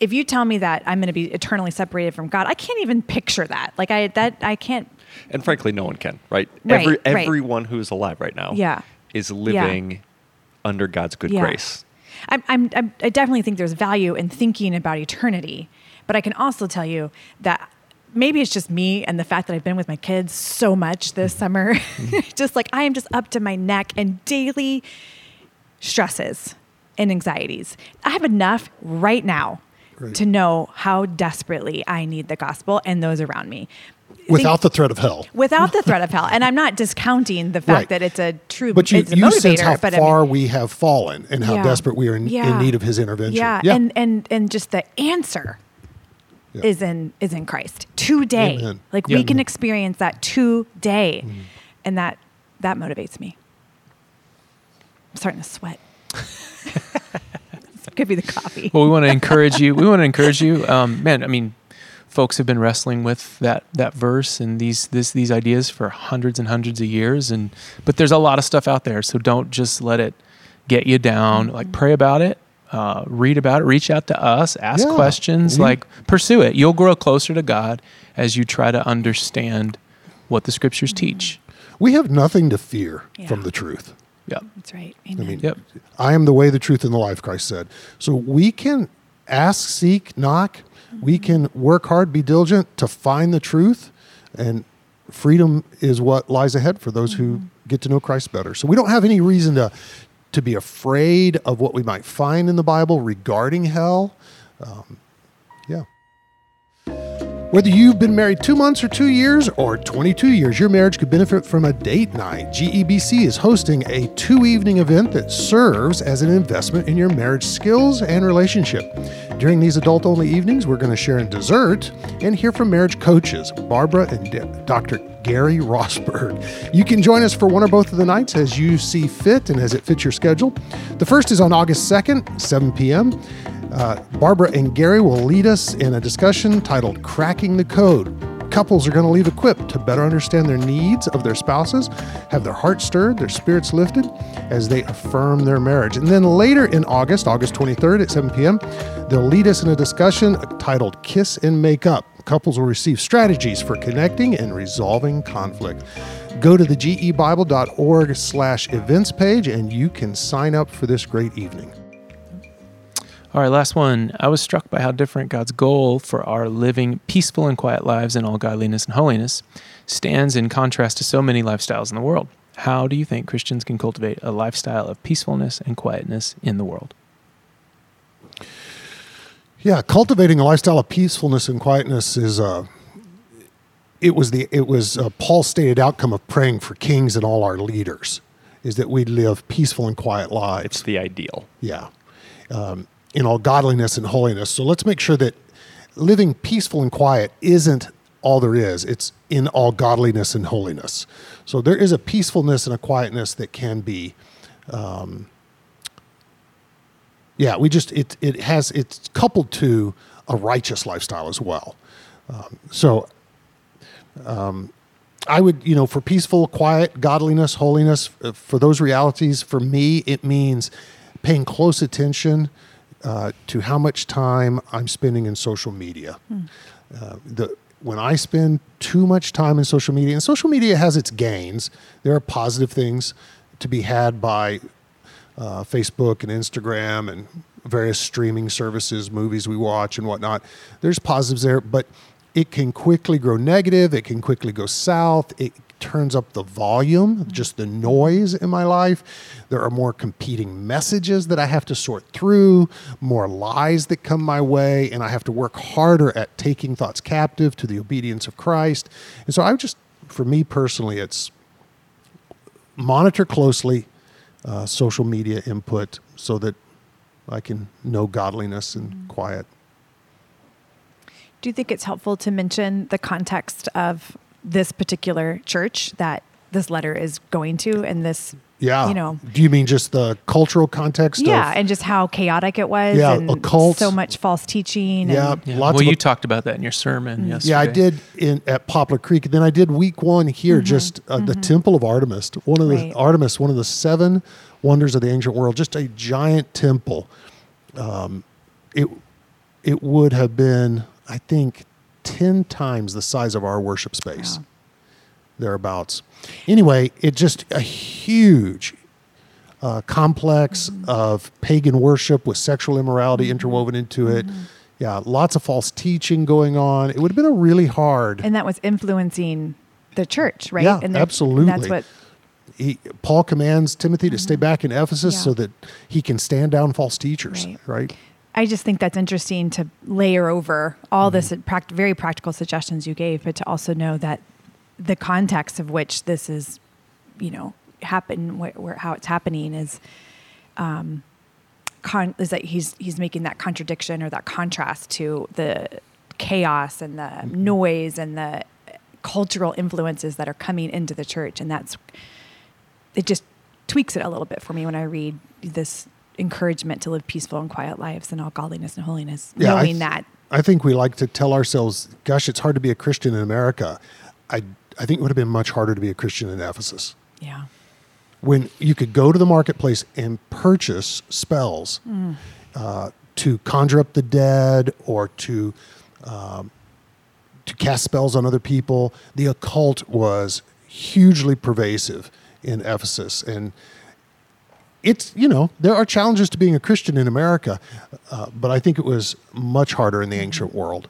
if you tell me that i'm going to be eternally separated from god i can't even picture that like i that i can't And frankly, no one can, right? Right, Every right. everyone who is alive right now Yeah. is living under God's good Yeah. grace. I'm, I'm, I'm, I definitely think there's value in thinking about eternity, but I can also tell you that maybe it's just me and the fact that I've been with my kids so much this mm-hmm. summer. just like I am just up to my neck and daily stresses and anxieties. I have enough right now Right. to know how desperately I need the gospel and those around me. Without the threat of hell. without the threat of hell, and I'm not discounting the fact Right. that it's a true, But you, it's a you motivator. sense how but I mean- far we have fallen and how Yeah. desperate we are in, in need of His intervention. Yeah, and and and just the answer Yeah. is in is in Christ today. Amen. Like Yeah. we can experience that today, Mm-hmm. and that that motivates me. I'm starting to sweat. This could be the coffee. Well, we want to encourage you. We want to encourage you, um, man. I mean, folks have been wrestling with that that verse and these this these ideas for hundreds and hundreds of years, and but there's a lot of stuff out there. So don't just let it get you down. Mm-hmm. Like pray about it, uh, read about it, reach out to us, ask Yeah. questions, We- like pursue it. You'll grow closer to God as you try to understand what the scriptures teach. We have nothing to fear Yeah. from the truth. Yeah. That's right. I mean, Yep. I am the way, the truth, and the life, Christ said. So we can ask, seek, knock. We can work hard, be diligent to find the truth. And freedom is what lies ahead for those who get to know Christ better. So we don't have any reason to, to be afraid of what we might find in the Bible regarding hell. Um, yeah. Whether you've been married two months or two years or 22 years, your marriage could benefit from a date night. GEBC is hosting a two evening event that serves as an investment in your marriage skills and relationship. During these adult only evenings, we're going to share in dessert and hear from marriage coaches, Barbara and Dr. Gary Rosberg. You can join us for one or both of the nights as you see fit and as it fits your schedule. The first is on August 2nd, 7 p.m. Uh, Barbara and Gary will lead us in a discussion titled Cracking the Code. Couples are going to leave equipped to better understand their needs of their spouses, have their hearts stirred, their spirits lifted as they affirm their marriage. And then later in August, August 23rd at 7 p.m., they'll lead us in a discussion titled Kiss and Make Up. Couples will receive strategies for connecting and resolving conflict. Go to the gebible.org slash events page and you can sign up for this great evening. All right, last one. I was struck by how different God's goal for our living peaceful and quiet lives in all godliness and holiness stands in contrast to so many lifestyles in the world. How do you think Christians can cultivate a lifestyle of peacefulness and quietness in the world? Yeah, cultivating a lifestyle of peacefulness and quietness is uh, it was the it was uh, Paul's stated outcome of praying for kings and all our leaders is that we live peaceful and quiet lives. It's the ideal. Yeah, um, in all godliness and holiness. So let's make sure that living peaceful and quiet isn't all there is. It's in all godliness and holiness. So there is a peacefulness and a quietness that can be. Um, yeah, we just it it has it's coupled to a righteous lifestyle as well. Um, so I would, you know, for peaceful, quiet, godliness, holiness, uh, for those realities, for me, it means paying close attention uh, to how much time I'm spending in social media. Uh, the when I spend too much time in social media, and social media has its gains, there are positive things to be had by uh, Facebook and Instagram and various streaming services, movies we watch and whatnot. There's positives there, but it can quickly grow negative. It can quickly go south. It turns up the volume, just the noise in my life. There are more competing messages that I have to sort through, more lies that come my way, and I have to work harder at taking thoughts captive to the obedience of Christ. And so I just, for me personally, it's monitor closely uh, social media input so that I can know godliness and quiet. Do you think it's helpful to mention the context of this particular church that this letter is going to and this Yeah. you know Do you mean just the cultural context? yeah Of, and just how chaotic it was Yeah, and occult. so much false teaching yeah. and Yeah. Lots well, of you talked about that in your sermon yesterday. Yeah, I did in at Poplar Creek. Then I did week one here, Mm-hmm. just uh, the Temple of Artemis, one of the Right. Artemis, one of the seven wonders of the ancient world. Just a giant temple. Um, it it would have been, I think, ten times the size of our worship space, Wow. thereabouts. Anyway, it just a huge uh, complex Mm-hmm. of pagan worship with sexual immorality interwoven into it. Mm-hmm. Yeah, lots of false teaching going on. It would have been a really hard. and that was influencing the church right Yeah, and absolutely. and that's what he, Paul commands Timothy to stay back in Ephesus Mm-hmm. Yeah. so that he can stand down false teachers. Right. Right. I just think that's interesting to layer over all Mm-hmm. this pract- very practical suggestions you gave, but to also know that the context of which this is, you know, happen where, where how it's happening is, um, con- is that he's he's making that contradiction or that contrast to the chaos and the Mm-hmm. noise and the cultural influences that are coming into the church, and that's it just tweaks it a little bit for me when I read this encouragement to live peaceful and quiet lives in all godliness and holiness, Yeah, I knowing th- that. I think we like to tell ourselves, gosh, it's hard to be a Christian in America. I, I think it would have been much harder to be a Christian in Ephesus. Yeah. when you could go to the marketplace and purchase spells Mm. uh, to conjure up the dead or to um, to cast spells on other people. The occult was hugely pervasive in Ephesus, and it's you know there are challenges to being a Christian in America, uh, but I think it was much harder in the ancient world.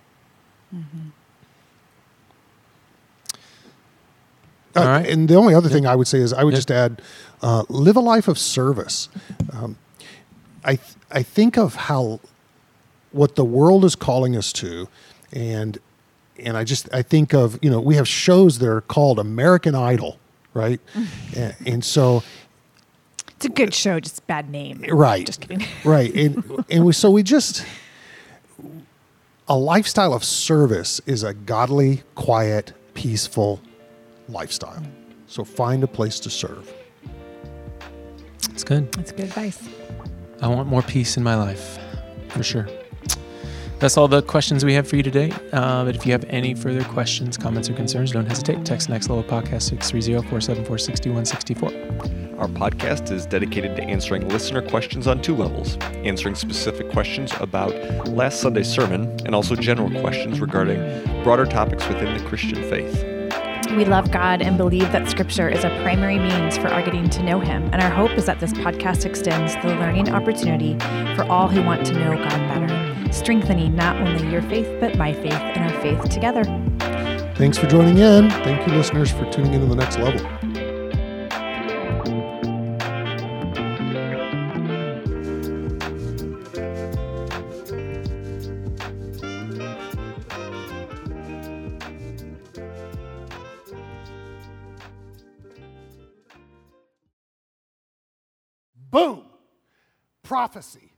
Uh, All right. And the only other thing I would say is I would Yep. just add, uh, live a life of service. Um, I th- I think of how what the world is calling us to, and and I just I think of you know we have shows that are called American Idol, right? and, and so It's a good show, just bad name. right, Just kidding. right, and and we so we just a lifestyle of service is a godly, quiet, peaceful lifestyle. So find a place to serve. It's good. That's good advice. I want more peace in my life, for sure. That's all the questions we have for you today. Uh, but if you have any further questions, comments, or concerns, don't hesitate. Text Next Level Podcast 630 474 6164. Our podcast is dedicated to answering listener questions on two levels answering specific questions about last Sunday's sermon, and also general questions regarding broader topics within the Christian faith. We love God and believe that Scripture is a primary means for our getting to know Him. And our hope is that this podcast extends the learning opportunity for all who want to know God better, strengthening not only your faith, but my faith and our faith together. Thanks for joining in. Thank you, listeners, for tuning in to the next level. prophecy.